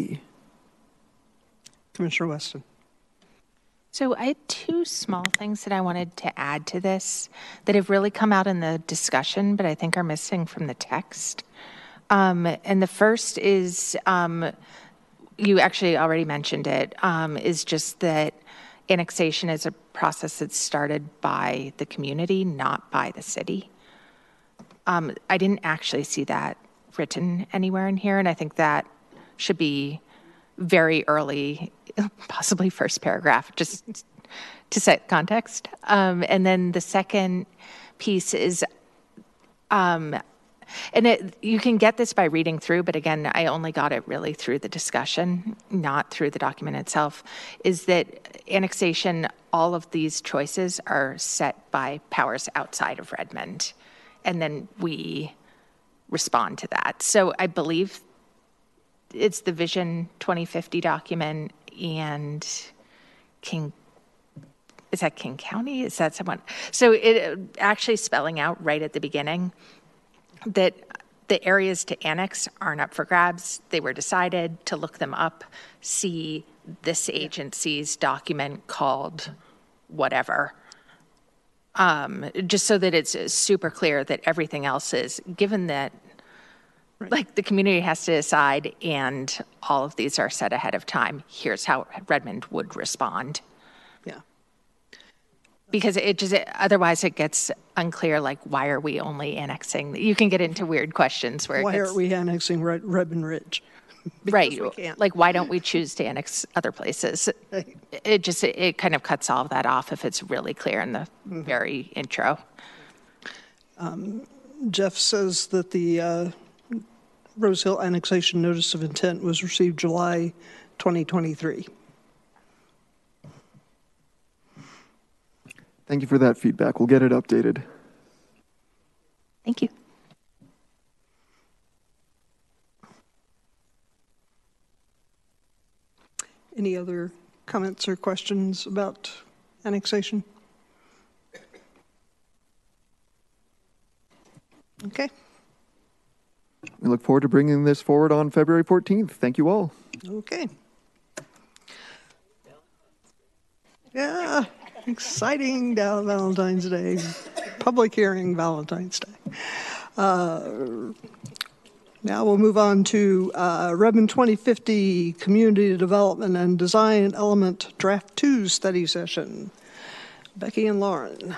Commissioner Weston. So I had two small things that I wanted to add to this that have really come out in the discussion, but I think are missing from the text. Um, and the first is um, you actually already mentioned it. Um, is just that annexation is a process that's started by the community, not by the city. Um, I didn't actually see that written anywhere in here, and I think that should be very early, possibly first paragraph, just to set context. Um, and then the second piece is, um, and it, you can get this by reading through, but again, I only got it really through the discussion, not through the document itself, is that annexation, all of these choices are set by powers outside of Redmond. And then we respond to that. So I believe it's the Vision 2050 document and King, is that King County? Is that someone? So it actually spelling out right at the beginning that the areas to annex aren't up for grabs. They were decided to look them up, see this agency's document called whatever. Um, just so that it's super clear that everything else is, given that like the community has to decide and all of these are set ahead of time, here's how Redmond would respond. Yeah. Because it just, it, otherwise it gets unclear, like, why are we only annexing? You can get into weird questions where Why gets, aren't we annexing Red, Redmond Ridge? Right, like, why don't we choose to annex other places? Right. It just, it, it kind of cuts all of that off if it's really clear in the Mm-hmm. very intro. Jeff says that the uh, Rose Hill annexation notice of intent was received July 2023. Thank you for that feedback. We'll get it updated. Thank you. Any other comments or questions about annexation? Okay, We look forward to bringing this forward on February 14th. Thank you all. okay. Yeah, exciting down Valentine's Day, public hearing Valentine's Day. Uh, Now we'll move on to uh, Redmond 2050 Community Development and Design Element Draft 2 Study Session. Becky and Lauren.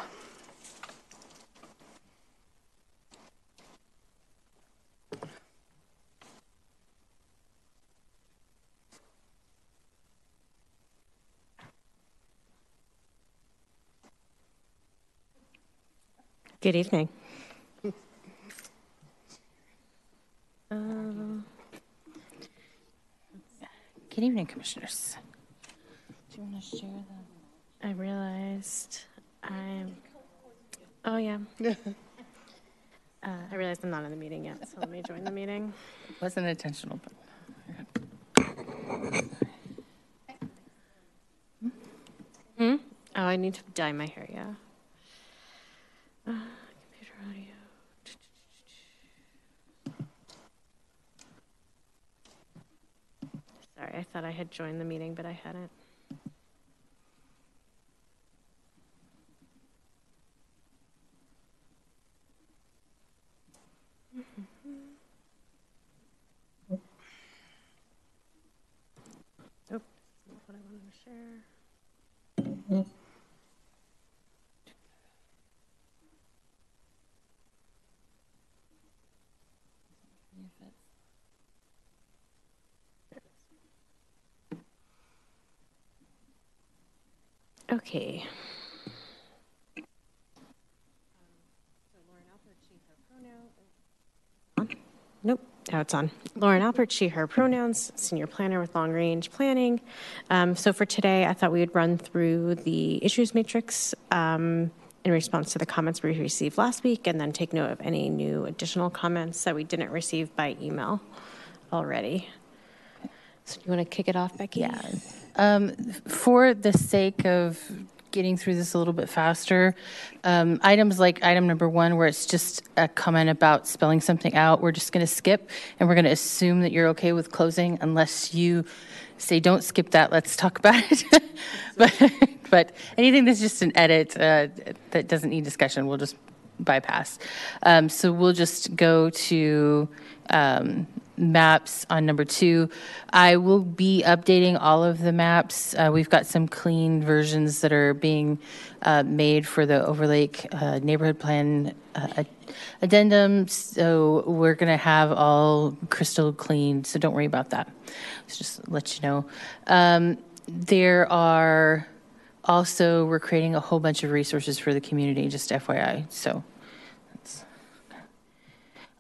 Good evening. Um, Good evening, Commissioners. Do you want to share the? I realized I'm, oh, yeah. Uh, I realized I'm not in the meeting yet, so let me join the meeting. It Wasn't intentional, but. Hmm? Oh, I need to dye my hair, yeah. Uh, Computer audio. Sorry, I thought I had joined the meeting, but I hadn't. Oh, that's not what I wanted to share. Okay. Nope, now it's on. Lauren Alpert, she, her pronouns, senior planner with long range planning. Um, so for today, I thought we would run through the issues matrix um, in response to the comments we received last week and then take note of any new additional comments that we didn't receive by email already. So do you want to kick it off, Becky? Yeah. Um, For the sake of getting through this a little bit faster, um, items like item number one, where it's just a comment about spelling something out, we're just going to skip, and we're going to assume that you're okay with closing unless you say, don't skip that, let's talk about it. But, but anything that's just an edit uh, that doesn't need discussion, we'll just bypass. Um, So we'll just go to um, maps on number two. I will be updating all of the maps. Uh, We've got some clean versions that are being uh, made for the Overlake uh, Neighborhood Plan uh, addendum. So we're going to have all crystal clean, so don't worry about that. So just let you know. Um, There are also, we're creating a whole bunch of resources for the community, just FYI, so. that's-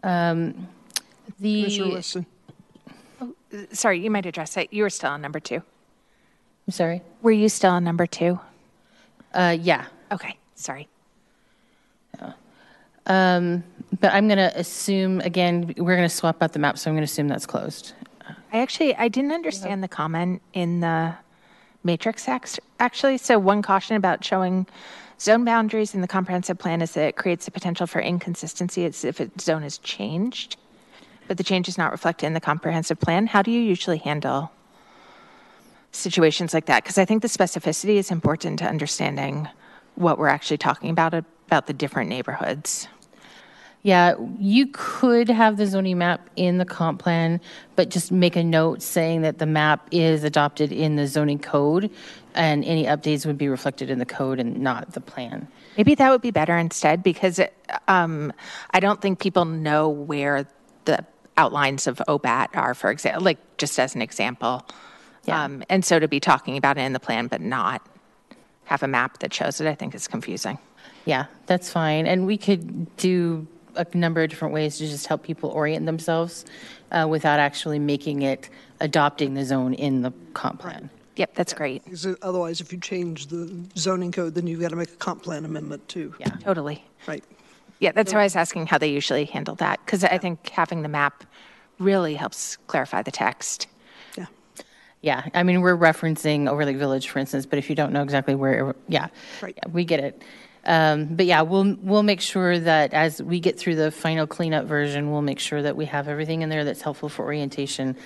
Um, The. Commissioner Weston. Sorry, you might address it. You were still on number two. I'm sorry? Were you still on number two? Uh, yeah. Okay, sorry. Um, but I'm going to assume, again, we're going to swap out the map, so I'm going to assume that's closed. I actually, I didn't understand the comment in the matrix act- actually. So one caution about showing zone boundaries in the comprehensive plan is that it creates the potential for inconsistency as if a zone is changed, but the change is not reflected in the comprehensive plan. How do you usually handle situations like that? Because I think the specificity is important to understanding what we're actually talking about about the different neighborhoods. Yeah, you could have the zoning map in the comp plan, but just make a note saying that the map is adopted in the zoning code, and any updates would be reflected in the code and not the plan. Maybe that would be better instead because um, I don't think people know where the outlines of OBAT are, for example, like just as an example. Um, and so to be talking about it in the plan but not have a map that shows it, I think is confusing. Yeah, that's fine. And we could do a number of different ways to just help people orient themselves uh, without actually making it adopting the zone in the comp plan. Yep, that's great. Because otherwise, if you change the zoning code, then you've got to make a comp plan amendment too. Yeah. Totally. Right. Yeah, that's why I was asking how they usually handle that because I think having the map really helps clarify the text. Yeah. Yeah, I mean, we're referencing Overlake Village, for instance, but if you don't know exactly where, yeah, Right. yeah, we get it. Um, But yeah, we'll, we'll make sure that as we get through the final cleanup version, we'll make sure that we have everything in there that's helpful for orientation,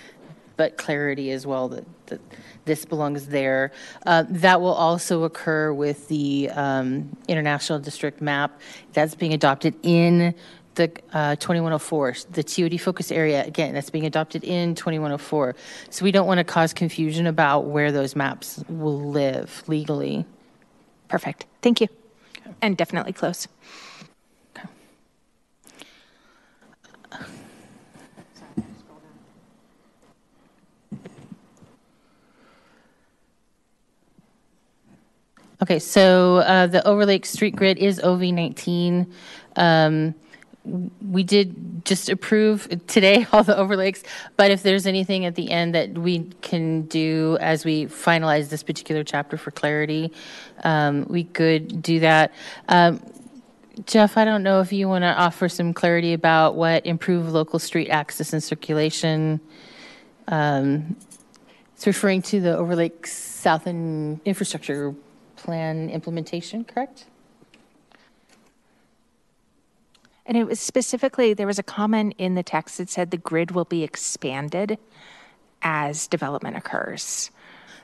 but clarity as well, that, that this belongs there. Uh, That will also occur with the um, International District map. That's being adopted in the uh, 2104, the TOD focus area, again, that's being adopted in 2104. So we don't want to cause confusion about where those maps will live legally. Perfect. Thank you. And definitely close. Okay, so uh, the Overlake Street Grid is OV19. Um, we did just approve today all the overlakes, but if there's anything at the end that we can do as we finalize this particular chapter for clarity, um, we could do that. Um, Jeff, I don't know if you want to offer some clarity about what improve local street access and circulation. Um, it's referring to the Overlake South and Infrastructure Plan implementation, correct? And it was specifically, there was a comment in the text that said the grid will be expanded as development occurs.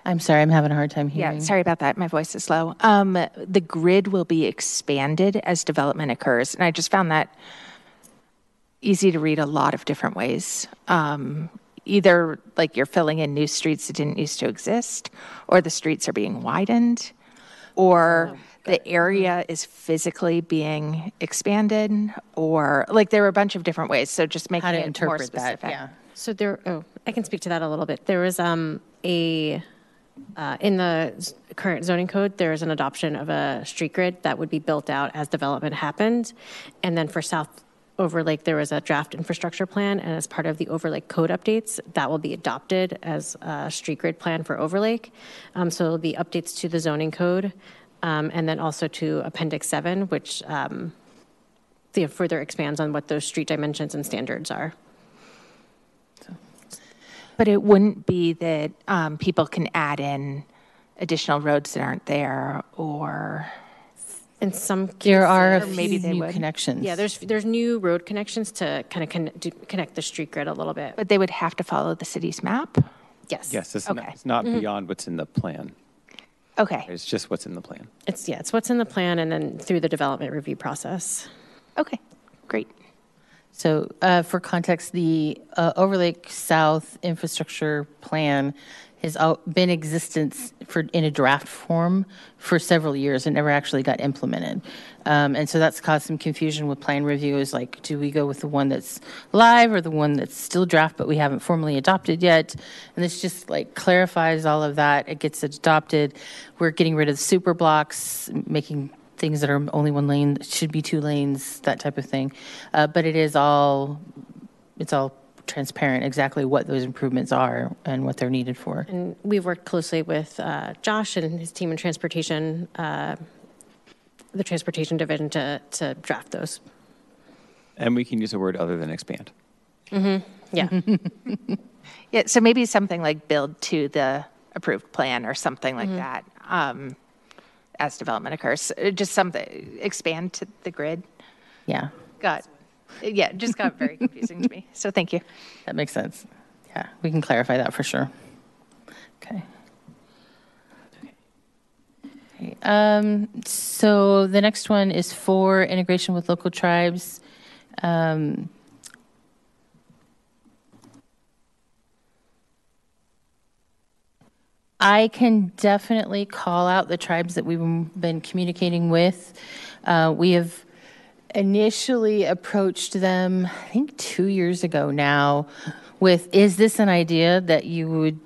I'm sorry, I'm having a hard time hearing. Yeah, sorry about that. My voice is low. Um, the grid will be expanded as development occurs. And I just found that easy to read a lot of different ways. Um, either like you're filling in new streets that didn't used to exist, or the streets are being widened, or the area is physically being expanded, or like there were a bunch of different ways. So just making How to it more interpret that, specific. yeah. So there, oh, I can speak to that a little bit. There was um, a, uh, in the current zoning code, there is an adoption of a street grid that would be built out as development happened. And then for South Overlake, there was a draft infrastructure plan, and as part of the Overlake code updates, that will be adopted as a street grid plan for Overlake. Um, so it'll be updates to the zoning code, um, and then also to Appendix 7, which um, the further expands on what those street dimensions and standards are. But it wouldn't be that um, people can add in additional roads that aren't there or. In some cases, There are a Or maybe few they new would. connections. Yeah, there's there's new road connections to kind of con- to connect the street grid a little bit. But they would have to follow the city's map? yes, Yes, it's not, Okay. it's not mm-hmm. beyond what's in the plan. Okay, It's just what's in the plan. it's yeah, it's what's in the plan, and then through the development review process. okay, great. So, uh, for context, the uh, Overlake South Infrastructure Plan has been in existence for in a draft form for several years and never actually got implemented. Um, and so that's caused some confusion with plan review. Is like, do we go with the one that's live or the one that's still draft but we haven't formally adopted yet? And this just like clarifies all of that. It gets adopted. We're getting rid of the super blocks, making things that are only one lane should be two lanes, that type of thing. Uh, but it is all, it's all transparent exactly what those improvements are and what they're needed for. And we've worked closely with uh, Josh and his team in transportation, uh, the transportation division, to to draft those. And we can use a word other than expand. Yeah, Yeah, so maybe something like build to the approved plan or something like that um, as development occurs. Uh, Just something, expand to the grid. Yeah, Got, yeah, it just got very confusing to me. So thank you. that makes sense. Yeah, we can clarify that for sure. Okay. Okay, Um, so the next one is for integration with local tribes. Um, I can definitely call out the tribes that we've been communicating with. Uh, we have initially approached them, I think two years ago now, with is this an idea that you would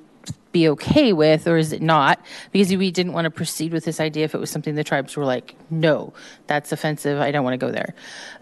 be okay with or is it not? Because we didn't want to proceed with this idea if it was something the tribes were like, no, that's offensive. I don't want to go there.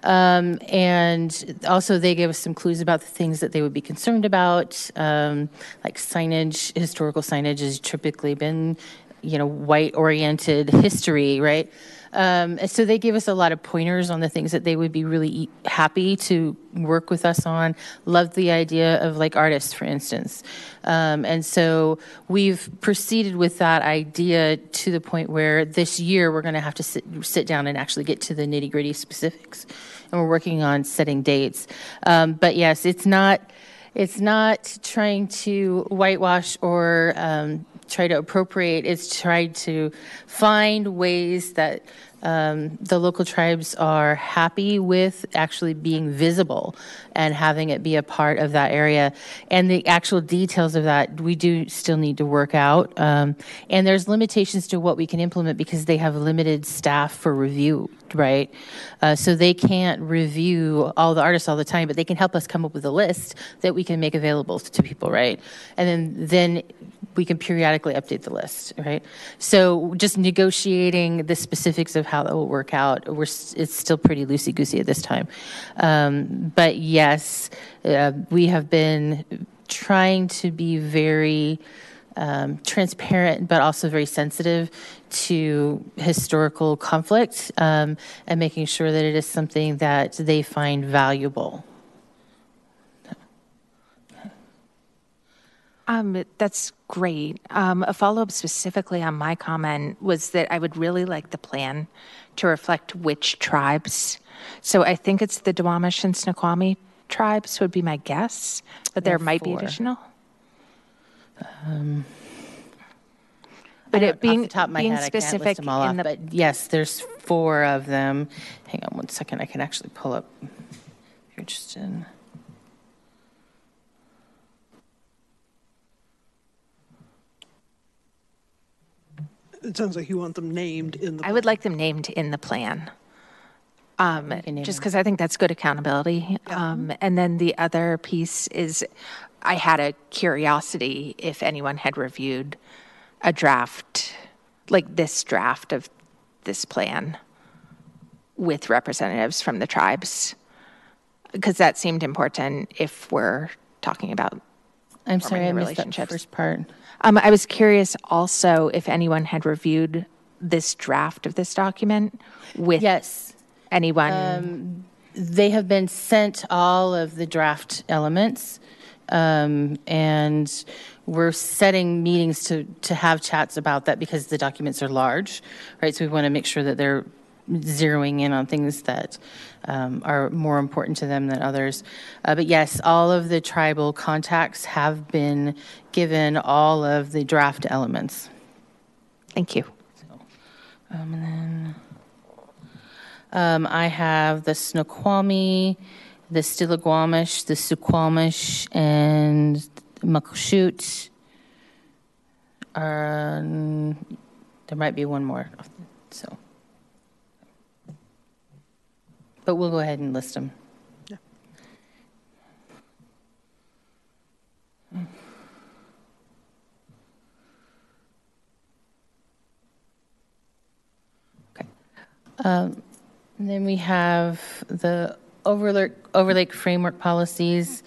Um, and also, they gave us some clues about the things that they would be concerned about, um, like signage. Historical signage has typically been, you know, white oriented history, right? Um, so they gave us a lot of pointers on the things that they would be really happy to work with us on. Loved the idea of like artists, for instance. Um, and so we've proceeded with that idea to the point where this year we're going to have to sit, sit down and actually get to the nitty gritty specifics. And we're working on setting dates. Um, but yes, it's not. It's not trying to whitewash or um, try to appropriate. It's tried to find ways that um, the local tribes are happy with actually being visible and having it be a part of that area. And the actual details of that, we do still need to work out. Um, and there's limitations to what we can implement because they have limited staff for review, right? Uh, so they can't review all the artists all the time, but they can help us come up with a list that we can make available to people, right? And then then we can periodically update the list, right? So just negotiating the specifics of how that will work out, we're it's still pretty loosey goosey at this time. Um, but yes, uh, we have been trying to be very um, transparent, but also very sensitive to historical conflict um, and making sure that it is something that they find valuable. Um, that's great. Um, a follow up specifically on my comment was that I would really like the plan to reflect which tribes. So I think it's the Duwamish and Snoqualmie tribes would be my guess, but there There might be additional. Um, But it being being head, I can't list specific in off, the but yes, there's four of them. Hang on one second, I can actually pull up. If you're interested. It sounds like you want them named in the. I would like them named in the plan. Um, just because I think that's good accountability. Um, and then the other piece is I had a curiosity if anyone had reviewed a draft like this draft of this plan with representatives from the tribes? Because that seemed important if we're talking about I'm sorry, I forming missed that first part. Um, I was curious also if anyone had reviewed this draft of this document with Yes. anyone. They have been sent all of the draft elements, um, and we're setting meetings to, to have chats about that because the documents are large, right? So we want to make sure that they're zeroing in on things that um, are more important to them than others. Uh, but yes, all of the tribal contacts have been given all of the draft elements. Thank you. Um, and then um, I have the Snoqualmie, the Stillaguamish, the Suquamish, and Muckleshoot. Um, there might be one more. So, but we'll go ahead and list them. Um, And then we have the Overlake, Overlake framework policies.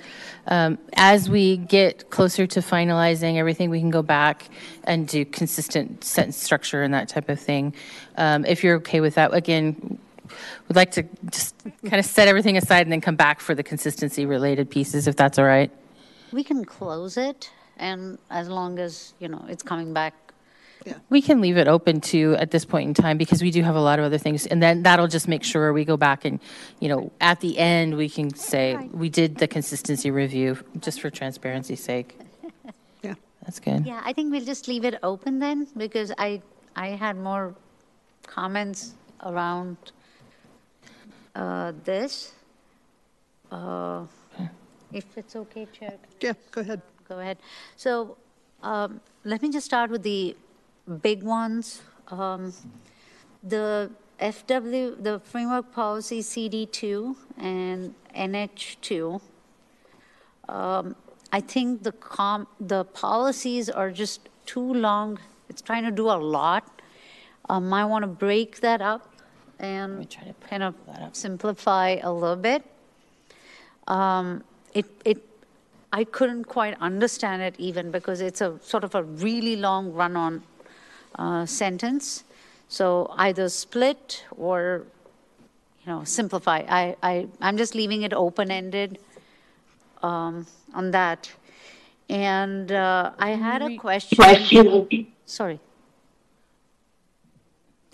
Um, As we get closer to finalizing everything, we can go back and do consistent sentence structure and that type of thing. Um, If you're okay with that, again, we'd like to just kind of set everything aside and then come back for the consistency-related pieces, if that's all right. We can close it, and as long as, you know, it's coming back Yeah. We can leave it open to at this point in time because we do have a lot of other things. And then that'll just make sure we go back and, you know, at the end, we can say, we did the consistency review, just for transparency's sake. Yeah. That's good. Yeah, I think we'll just leave it open then, because I, I had more comments around uh, this. Uh, If it's okay, Chair. Yeah, go ahead. Go ahead. So um, let me just start with the big ones. Um, The FW, the framework policy CD2 and NH2. Um, I think the com, the policies are just too long. It's trying to do a lot. Um, I want to break that up and try to kind of simplify a little bit. Um, it, it, I couldn't quite understand it even because it's a sort of a really long run-on uh, sentence. So either split or, you know, simplify. I, I, I'm just leaving it open-ended um, on that. And uh, I had a question. Sorry.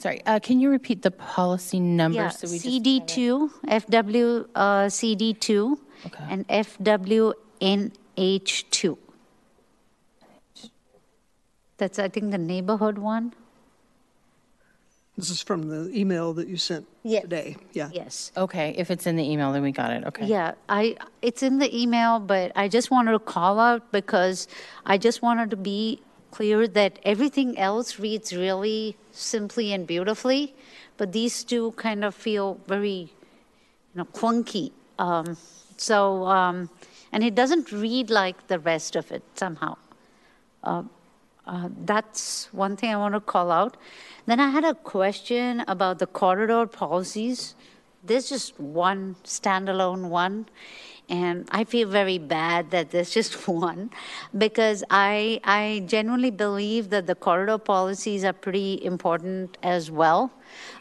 Sorry, uh, can you repeat the policy number? Yeah, so we CD2, FW uh, CD2, Okay. and FWNH2. That's, I think, the neighborhood one. This is from the email that you sent Yes. today. Yeah. Yes. Okay, if it's in the email, then we got it, okay. Yeah, I, it's in the email, but I just wanted to call out because I just wanted to be clear that everything else reads really simply and beautifully, but these two kind of feel very, you know, clunky. Um, so, um, and it doesn't read like the rest of it somehow. Uh, uh, that's one thing I want to call out. Then I had a question about the corridor policies. There's just one standalone one, and I feel very bad that there's just one because I I genuinely believe that the corridor policies are pretty important as well,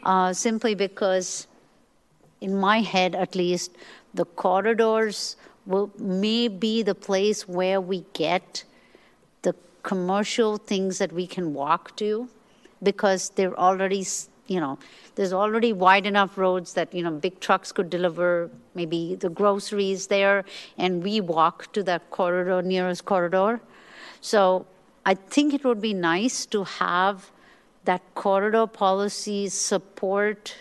uh, simply because in my head at least, the corridors will, may be the place where we get the commercial things that we can walk to because they're already, you know, there's already wide enough roads that, you know, big trucks could deliver maybe the groceries there and we walk to that corridor, nearest corridor. So I think it would be nice to have that corridor policy support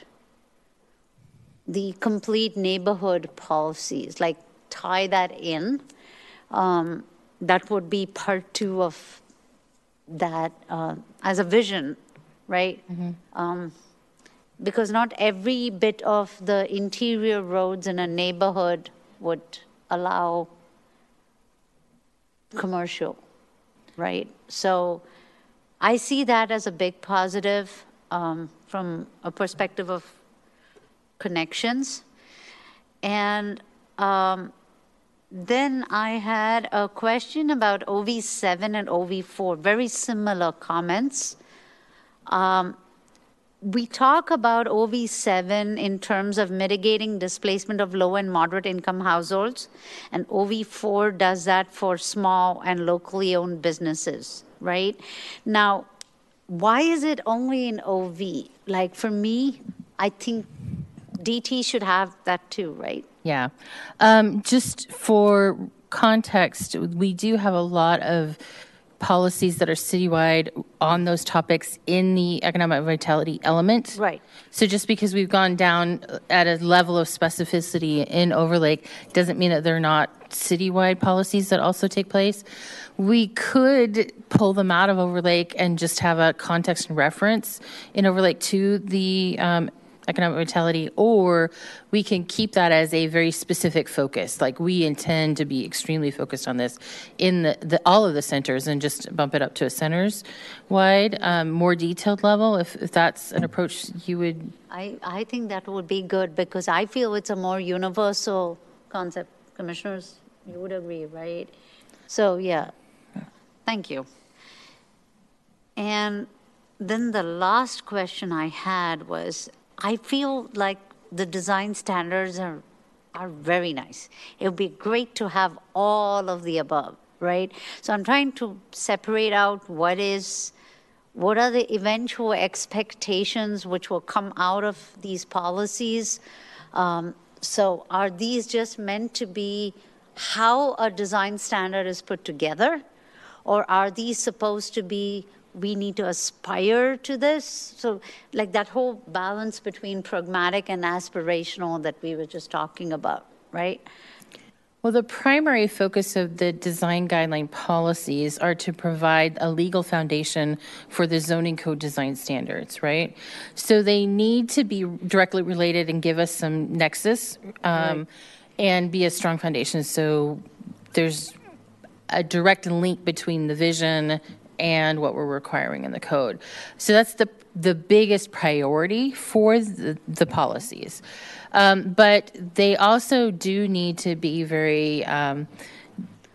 the complete neighborhood policies, like tie that in. Um, that would be part two of that uh, as a vision, right? Um, because not every bit of the interior roads in a neighborhood would allow commercial, right? So I see that as a big positive um, from a perspective of connections. And um, then I had a question about OV7 and OV4, very similar comments. Um, we talk about OV7 in terms of mitigating displacement of low and moderate income households, and OV4 does that for small and locally owned businesses, right? Now, why is it only in OV? Like for me, I think DT should have that too, right? Yeah. Um, just for context, we do have a lot of policies that are citywide on those topics in the economic vitality element. Right. So just because we've gone down at a level of specificity in Overlake doesn't mean that they're not citywide policies that also take place. We could pull them out of Overlake and just have a context and reference in Overlake to the um, economic vitality, or we can keep that as a very specific focus. Like we intend to be extremely focused on this in the, the all of the centers and just bump it up to a centers wide, um, more detailed level. If, if that's an approach you would. I, I think that would be good because I feel it's a more universal concept. Commissioners, you would agree, right? So, yeah, thank you. And then the last question I had was I feel like the design standards are, are very nice. It would be great to have all of the above, right? So I'm trying to separate out what is, what are the eventual expectations which will come out of these policies. Um, so are these just meant to be how a design standard is put together? Or are these supposed to be we need to aspire to this. So, like that whole balance between pragmatic and aspirational that we were just talking about, right? Well, the primary focus of the design guideline policies are to provide a legal foundation for the zoning code design standards, right? So they need to be directly related and give us some nexus um, right. and be a strong foundation. So there's a direct link between the vision and what we're requiring in the code. So that's the the biggest priority for the, the policies. Um, but they also do need to be very um,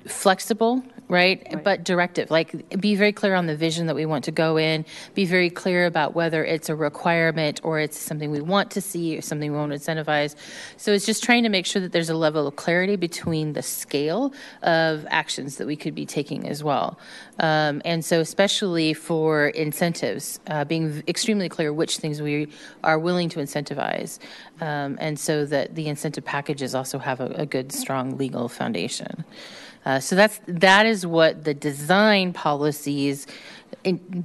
flexible right? right? But directive, like be very clear on the vision that we want to go in, be very clear about whether it's a requirement or it's something we want to see or something we want to incentivize. So it's just trying to make sure that there's a level of clarity between the scale of actions that we could be taking as well. Um, and so, especially for incentives, uh, being extremely clear which things we are willing to incentivize, um, and so that the incentive packages also have a, a good, strong legal foundation. Uh, so that's that is what the design policies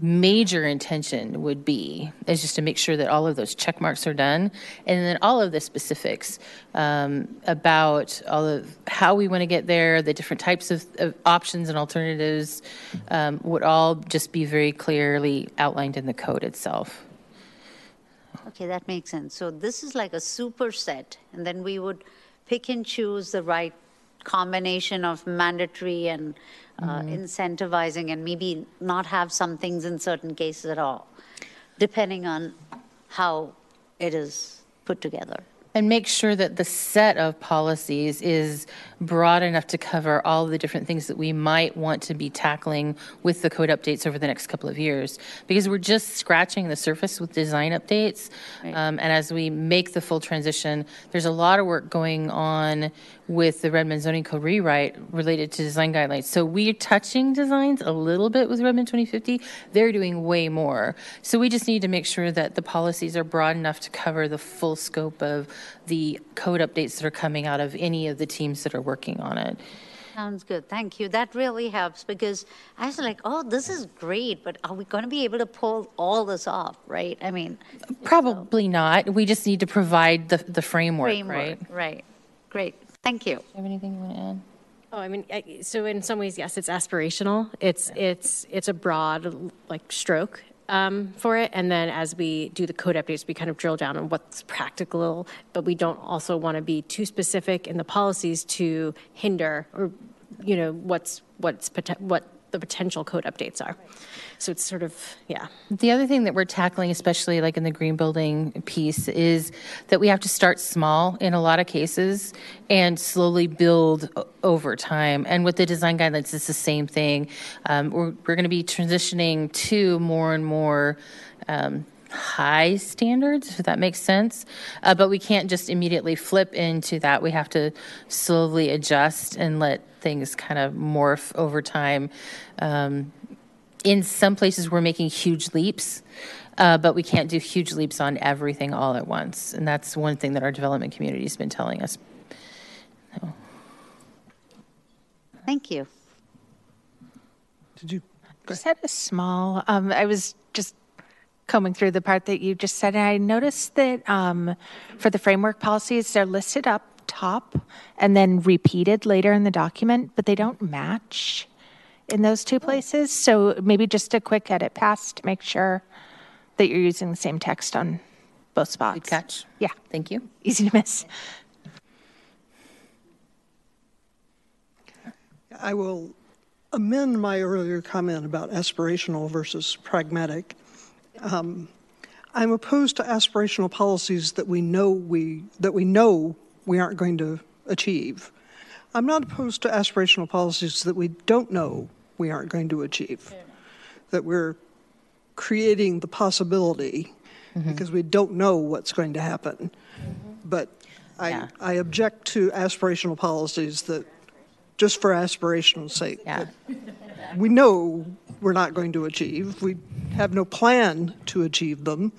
major intention would be is just to make sure that all of those check marks are done. And then all of the specifics um, about all of how we want to get there the different types of, of options and alternatives um, would all just be very clearly outlined in the code itself. Okay that makes sense. So this is like a superset and then we would pick and choose the right combination of mandatory and uh, mm-hmm. incentivizing and maybe not have some things in certain cases at all, depending on how it is put together. And make sure that the set of policies is broad enough to cover all the different things that we might want to be tackling with the code updates over the next couple of years. Because we're just scratching the surface with design updates. Right. Um, and as we make the full transition, there's a lot of work going on with the Redmond zoning code rewrite related to design guidelines. So we're touching designs a little bit with Redmond 2050. They're doing way more. So we just need to make sure that the policies are broad enough to cover the full scope of the code updates that are coming out of any of the teams that are working on it. Sounds good. Thank you. That really helps because I was like, oh, this is great, but are we going to be able to pull all this off, right? I mean, probably so. not. We just need to provide the, the framework, framework, right? Right. Great. Thank you. Do you have anything you want to add? Oh, I mean, so in some ways, yes, it's aspirational. It's it's it's a broad like stroke um, for it, and then as we do the code updates, we kind of drill down on what's practical, but we don't also want to be too specific in the policies to hinder or you know what's what's what the potential code updates are. So it's sort of, yeah. The other thing that we're tackling, especially like in the green building piece, is that we have to start small in a lot of cases and slowly build over time. And with the design guidelines, it's the same thing. Um, we're we're going to be transitioning to more and more. Um, high standards, if that makes sense. Uh, but we can't just immediately flip into that. We have to slowly adjust and let things kind of morph over time. Um, in some places, we're making huge leaps, uh, but we can't do huge leaps on everything all at once. And that's one thing that our development community has been telling us. Thank you. Did you? Just had a small, um, I was just combing through the part that you just said, and I noticed that um, for the framework policies, they're listed up top and then repeated later in the document, but they don't match in those two places. So maybe just a quick edit pass to make sure that you're using the same text on both spots. Good catch. Yeah, Thank you. easy to miss. I will amend my earlier comment about aspirational versus pragmatic. Um, I'm opposed to aspirational policies that we know we that we know we aren't going to achieve. I'm not opposed to aspirational policies that we don't know we aren't going to achieve. That we're creating the possibility because we don't know what's going to happen. But I, Yeah. I object to aspirational policies that just for aspirational sake. Yeah. We know we're not going to achieve. We have no plan to achieve them.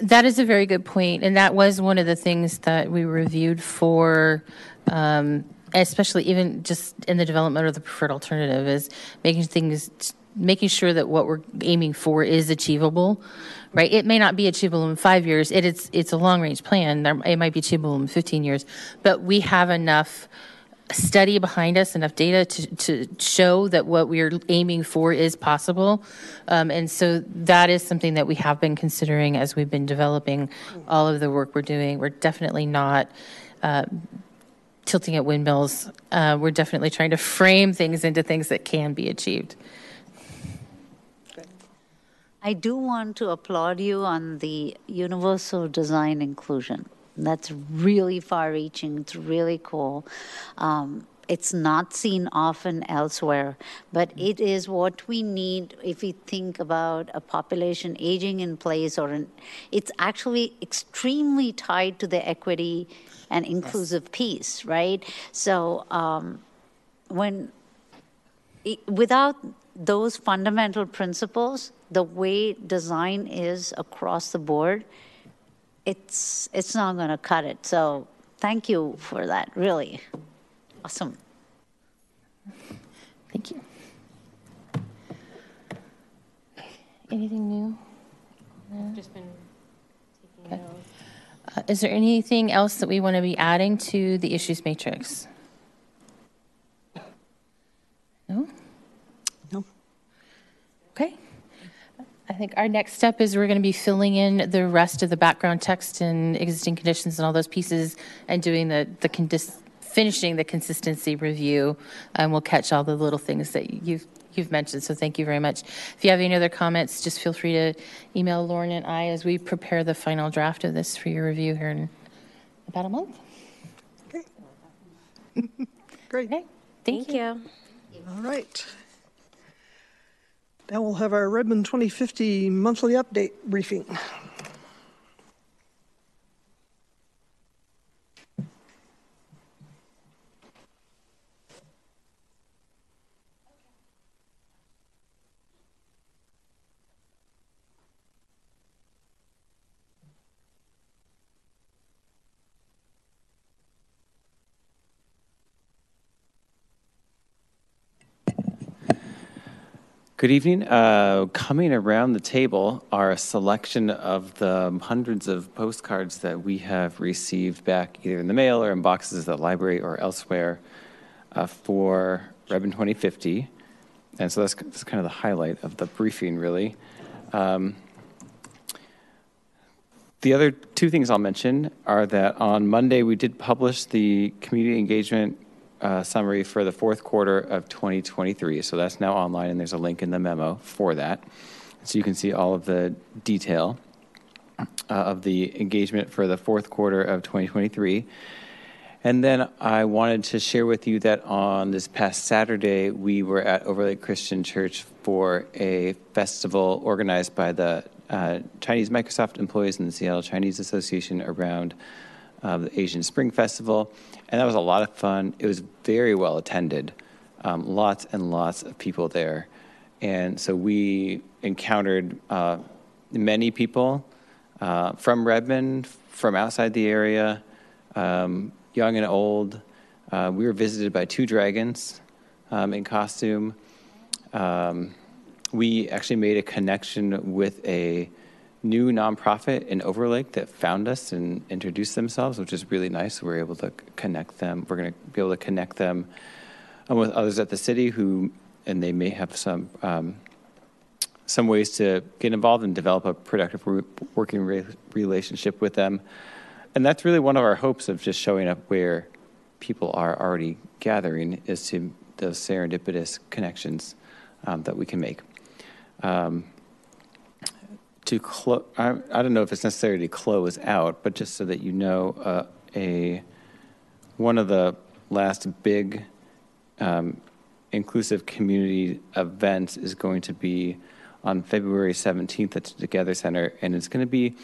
That is a very good point, and that was one of the things that we reviewed for, um, especially even just in the development of the preferred alternative, is making things, making sure that what we're aiming for is achievable, right? It may not be achievable in five years. It is, it's a long range plan. There, it might be achievable in 15 years, but we have enough study behind us, enough data to, to show that what we're aiming for is possible. Um, and so that is something that we have been considering as we've been developing all of the work we're doing. We're definitely not uh, tilting at windmills. Uh, we're definitely trying to frame things into things that can be achieved. I do want to applaud you on the universal design inclusion. That's really far reaching, it's really cool. Um, it's not seen often elsewhere, but it is what we need if we think about a population aging in place, or an, it's actually extremely tied to the equity and inclusive piece, right? So um, when i- without those fundamental principles, the way design is across the board, it's it's not going to cut it. So thank you for that. Really awesome. Thank you. Anything new? Just been Okay. Uh, Is there anything else that we want to be adding to the issues matrix? No? No. Okay. I think our next step is we're going to be filling in the rest of the background text and existing conditions and all those pieces and doing the, the condis, finishing the consistency review. And we'll catch all the little things that you've, you've mentioned. So thank you very much. If you have any other comments, just feel free to email Lauren and I as we prepare the final draft of this for your review here in about a month. Great. Okay. Thank, Thank you. All right. Now we'll have our Redmond 2050 monthly update briefing. Good evening. Uh, coming around the table are a selection of the hundreds of postcards that we have received back either in the mail or in boxes at the library or elsewhere uh, for Redmond 2050. And so that's, that's kind of the highlight of the briefing, really. Um, the other two things I'll mention are that on Monday we did publish the community engagement uh, summary for the fourth quarter of 2023. So that's now online, and there's a link in the memo for that. So you can see all of the detail uh, of the engagement for the fourth quarter of 2023. And then I wanted to share with you that on this past Saturday, we were at Overlake Christian Church for a festival organized by the uh, Chinese Microsoft employees and the Seattle Chinese Association around uh, the Asian Spring Festival. And that was a lot of fun. It was very well attended, um, lots and lots of people there. And so we encountered uh, many people uh, from Redmond, from outside the area, um, young and old. Uh, we were visited by two dragons um, in costume. Um, we actually made a connection with a new nonprofit in Overlake that found us and introduced themselves, which is really nice. We are able to connect them. We're going to be able to connect them um, with others at the city who, and they may have some um, some ways to get involved and develop a productive working re- relationship with them. And that's really one of our hopes of just showing up where people are already gathering is to those serendipitous connections um, that we can make. Um, to close, I, I, don't know if it's necessary to close out, but just so that you know, uh, a one of the last big um, inclusive community events is going to be on February 17th at the Together Center, and it's going to be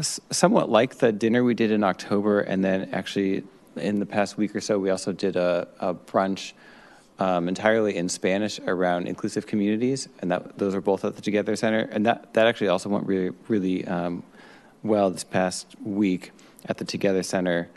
somewhat like the dinner we did in October, and then actually in the past week or so, we also did a, a brunch um, entirely in Spanish around inclusive communities, and that those are both at the Together Center, and that that actually also went really really um, well this past week at the Together Center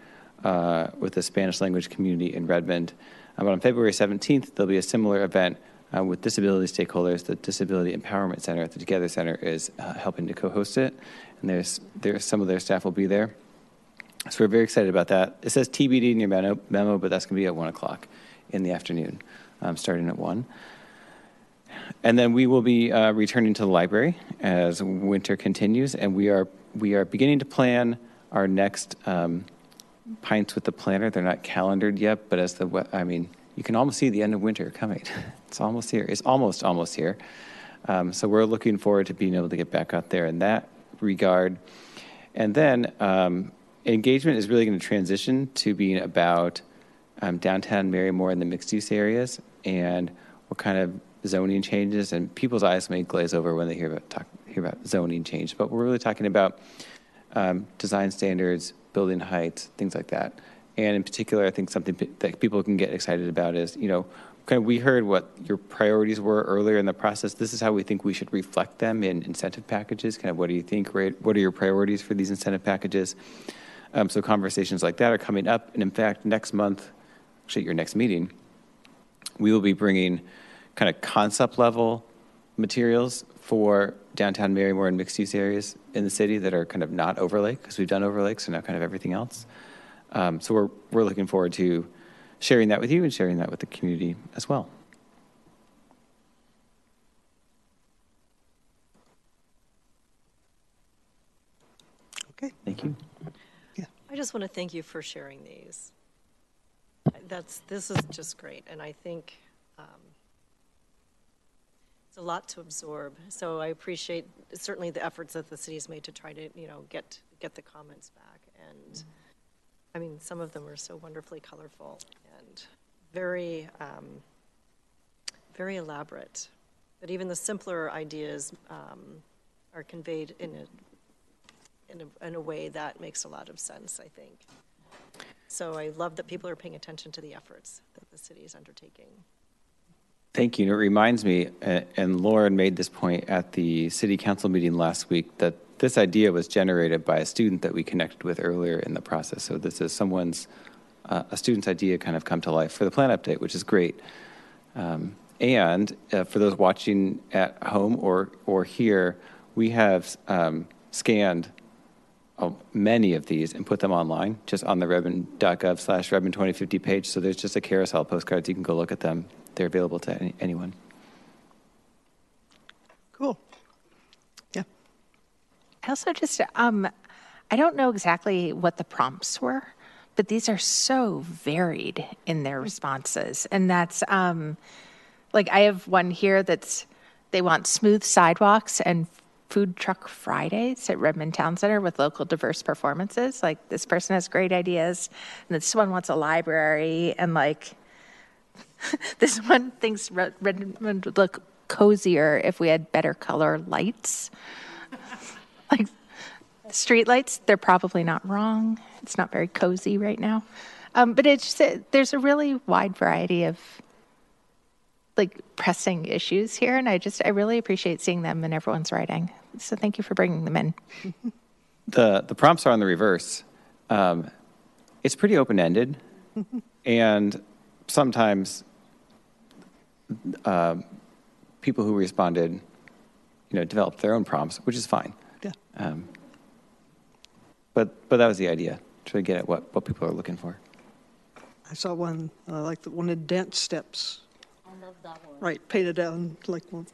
uh, with the Spanish language community in Redmond. Um, but on February 17th, there'll be a similar event uh, with disability stakeholders. The Disability Empowerment Center at the Together Center is uh, helping to co-host it, and there's there's some of their staff will be there. So we're very excited about that. It says TBD in your memo, memo but that's going to be at one o'clock in the afternoon, um, starting at 1. And then we will be uh, returning to the library as winter continues, and we are we are beginning to plan our next um, pints with the planner. They're not calendared yet, but as the I mean, you can almost see the end of winter coming. it's almost here. It's almost almost here. Um, so we're looking forward to being able to get back out there in that regard. And then um, engagement is really going to transition to being about um, downtown Marymoor and the mixed use areas and what kind of zoning changes. And people's eyes may glaze over when they hear about talk, hear about zoning change, but we're really talking about um, design standards, building heights, things like that. And in particular, I think something that people can get excited about is, you know, kind of we heard what your priorities were earlier in the process. This is how we think we should reflect them in incentive packages. Kind of what do you think? Right? What are your priorities for these incentive packages? Um, so conversations like that are coming up. And in fact, next month, actually at your next meeting, we will be bringing kind of concept level materials for downtown Marymoor and mixed use areas in the city that are kind of not Overlake because we've done Overlake, so now kind of everything else. Um, so we're we're looking forward to sharing that with you and sharing that with the community as well. Okay. Thank you. Yeah. I just want to thank you for sharing these that's this is just great, and I think um, it's a lot to absorb. So I appreciate certainly the efforts that the city's made to try to you know get get the comments back, and I mean some of them are so wonderfully colorful and very um, very elaborate, but even the simpler ideas um, are conveyed in a, in a in a way that makes a lot of sense. I think. So I love that people are paying attention to the efforts that the city is undertaking. Thank you. It reminds me, and Lauren made this point at the city council meeting last week, that this idea was generated by a student that we connected with earlier in the process. So this is someone's, uh, a student's idea kind of come to life for the plan update, which is great. Um, and uh, for those watching at home or, or here, we have um, scanned many of these and put them online just on the redmond.gov slash redmond 2050 page. So there's just a carousel of postcards. You can go look at them. They're available to any, anyone. Cool. Yeah. I also just, um, I don't know exactly what the prompts were, but these are so varied in their responses. And that's um, like I have one here that's they want smooth sidewalks and food truck Fridays at Redmond Town Center with local diverse performances. Like this person has great ideas, and this one wants a library, and like this one thinks Redmond would look cozier if we had better color lights. like street lights, they're probably not wrong. It's not very cozy right now. Um, but it's just, there's a really wide variety of like pressing issues here, and I just I really appreciate seeing them in everyone's writing. So thank you for bringing them in. The, the prompts are on the reverse. Um, it's pretty open ended, and sometimes uh, people who responded, you know, developed their own prompts, which is fine. Yeah. Um, but but that was the idea, to get at what, what people are looking for. I saw one, uh, like the one in dance steps. I love that one. Right, painted down like on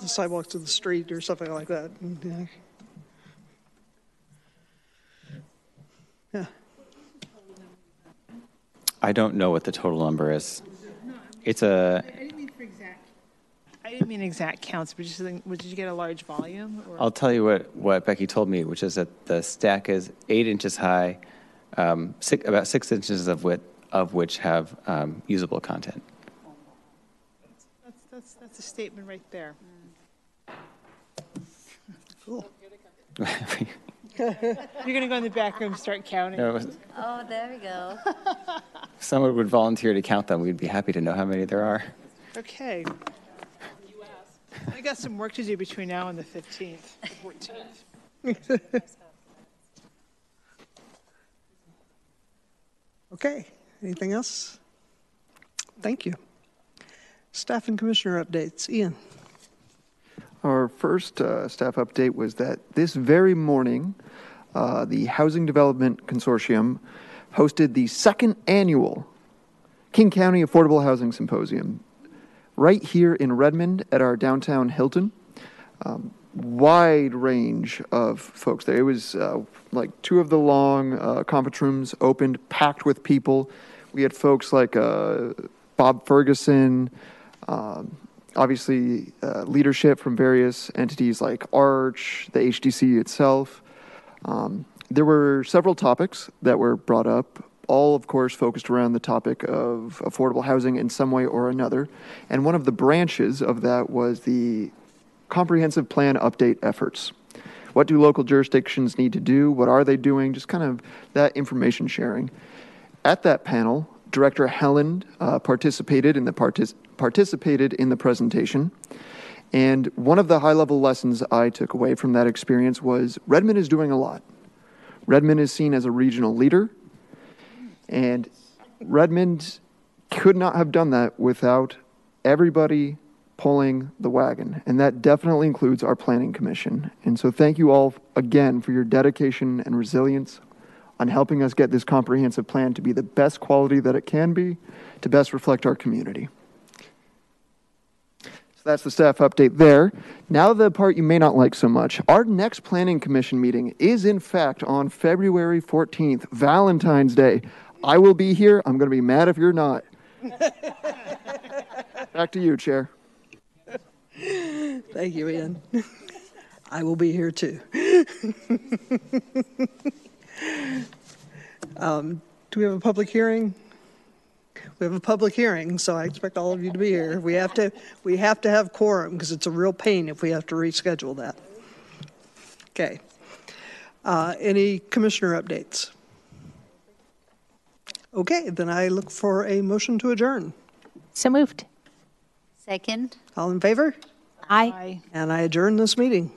the sidewalks of the street or something like that. yeah. Yeah, I don't know what the total number is. It's a I didn't mean for exact, I didn't mean exact counts, but just, did you get a large volume? or- I'll tell you what, what Becky told me, which is that the stack is eight inches high, um, six, about six inches of width, of which have um, usable content. That's, that's, that's a statement right there. Cool. You're going to go in the back room, and start counting? No, if Oh, there we go. someone would volunteer to count them, we'd be happy to know how many there are. Okay. I got some work to do between now and the 15th, 14th. Okay, anything else? Thank you. Staff and commissioner updates. Ian? Our first uh, staff update was that this very morning, uh, the Housing Development Consortium hosted the second annual King County Affordable Housing Symposium right here in Redmond at our downtown Hilton. Um, wide range of folks there. It was uh, like two of the long uh, conference rooms opened, packed with people. We had folks like uh, Bob Ferguson, um, obviously uh, leadership from various entities like Arch, the HDC itself. Um, there were several topics that were brought up, all, of course, focused around the topic of affordable housing in some way or another. And one of the branches of that was the comprehensive plan update efforts. What do local jurisdictions need to do? What are they doing? Just kind of that information sharing. At that panel, Director Helland uh, participated in the partic- participated in the presentation. And one of the high level lessons I took away from that experience was Redmond is doing a lot. Redmond is seen as a regional leader, and Redmond could not have done that without everybody pulling the wagon. And that definitely includes our Planning Commission. And so thank you all again for your dedication and resilience on helping us get this comprehensive plan to be the best quality that it can be to best reflect our community. That's the staff update there. Now, the part you may not like so much. Our next Planning Commission meeting is, in fact, on February 14th, Valentine's Day. I will be here. I'm going to be mad if you're not. Back to you, Chair. Thank you, Ian. I will be here too. Um, Do we have a public hearing? We have a public hearing, so I expect all of you to be here. We have to, we have to have quorum because it's a real pain if we have to reschedule that. Okay. Uh, Any commissioner updates? Okay, then I look for a motion to adjourn. So moved. Second? All in favor? Aye. Bye. And I adjourn this meeting.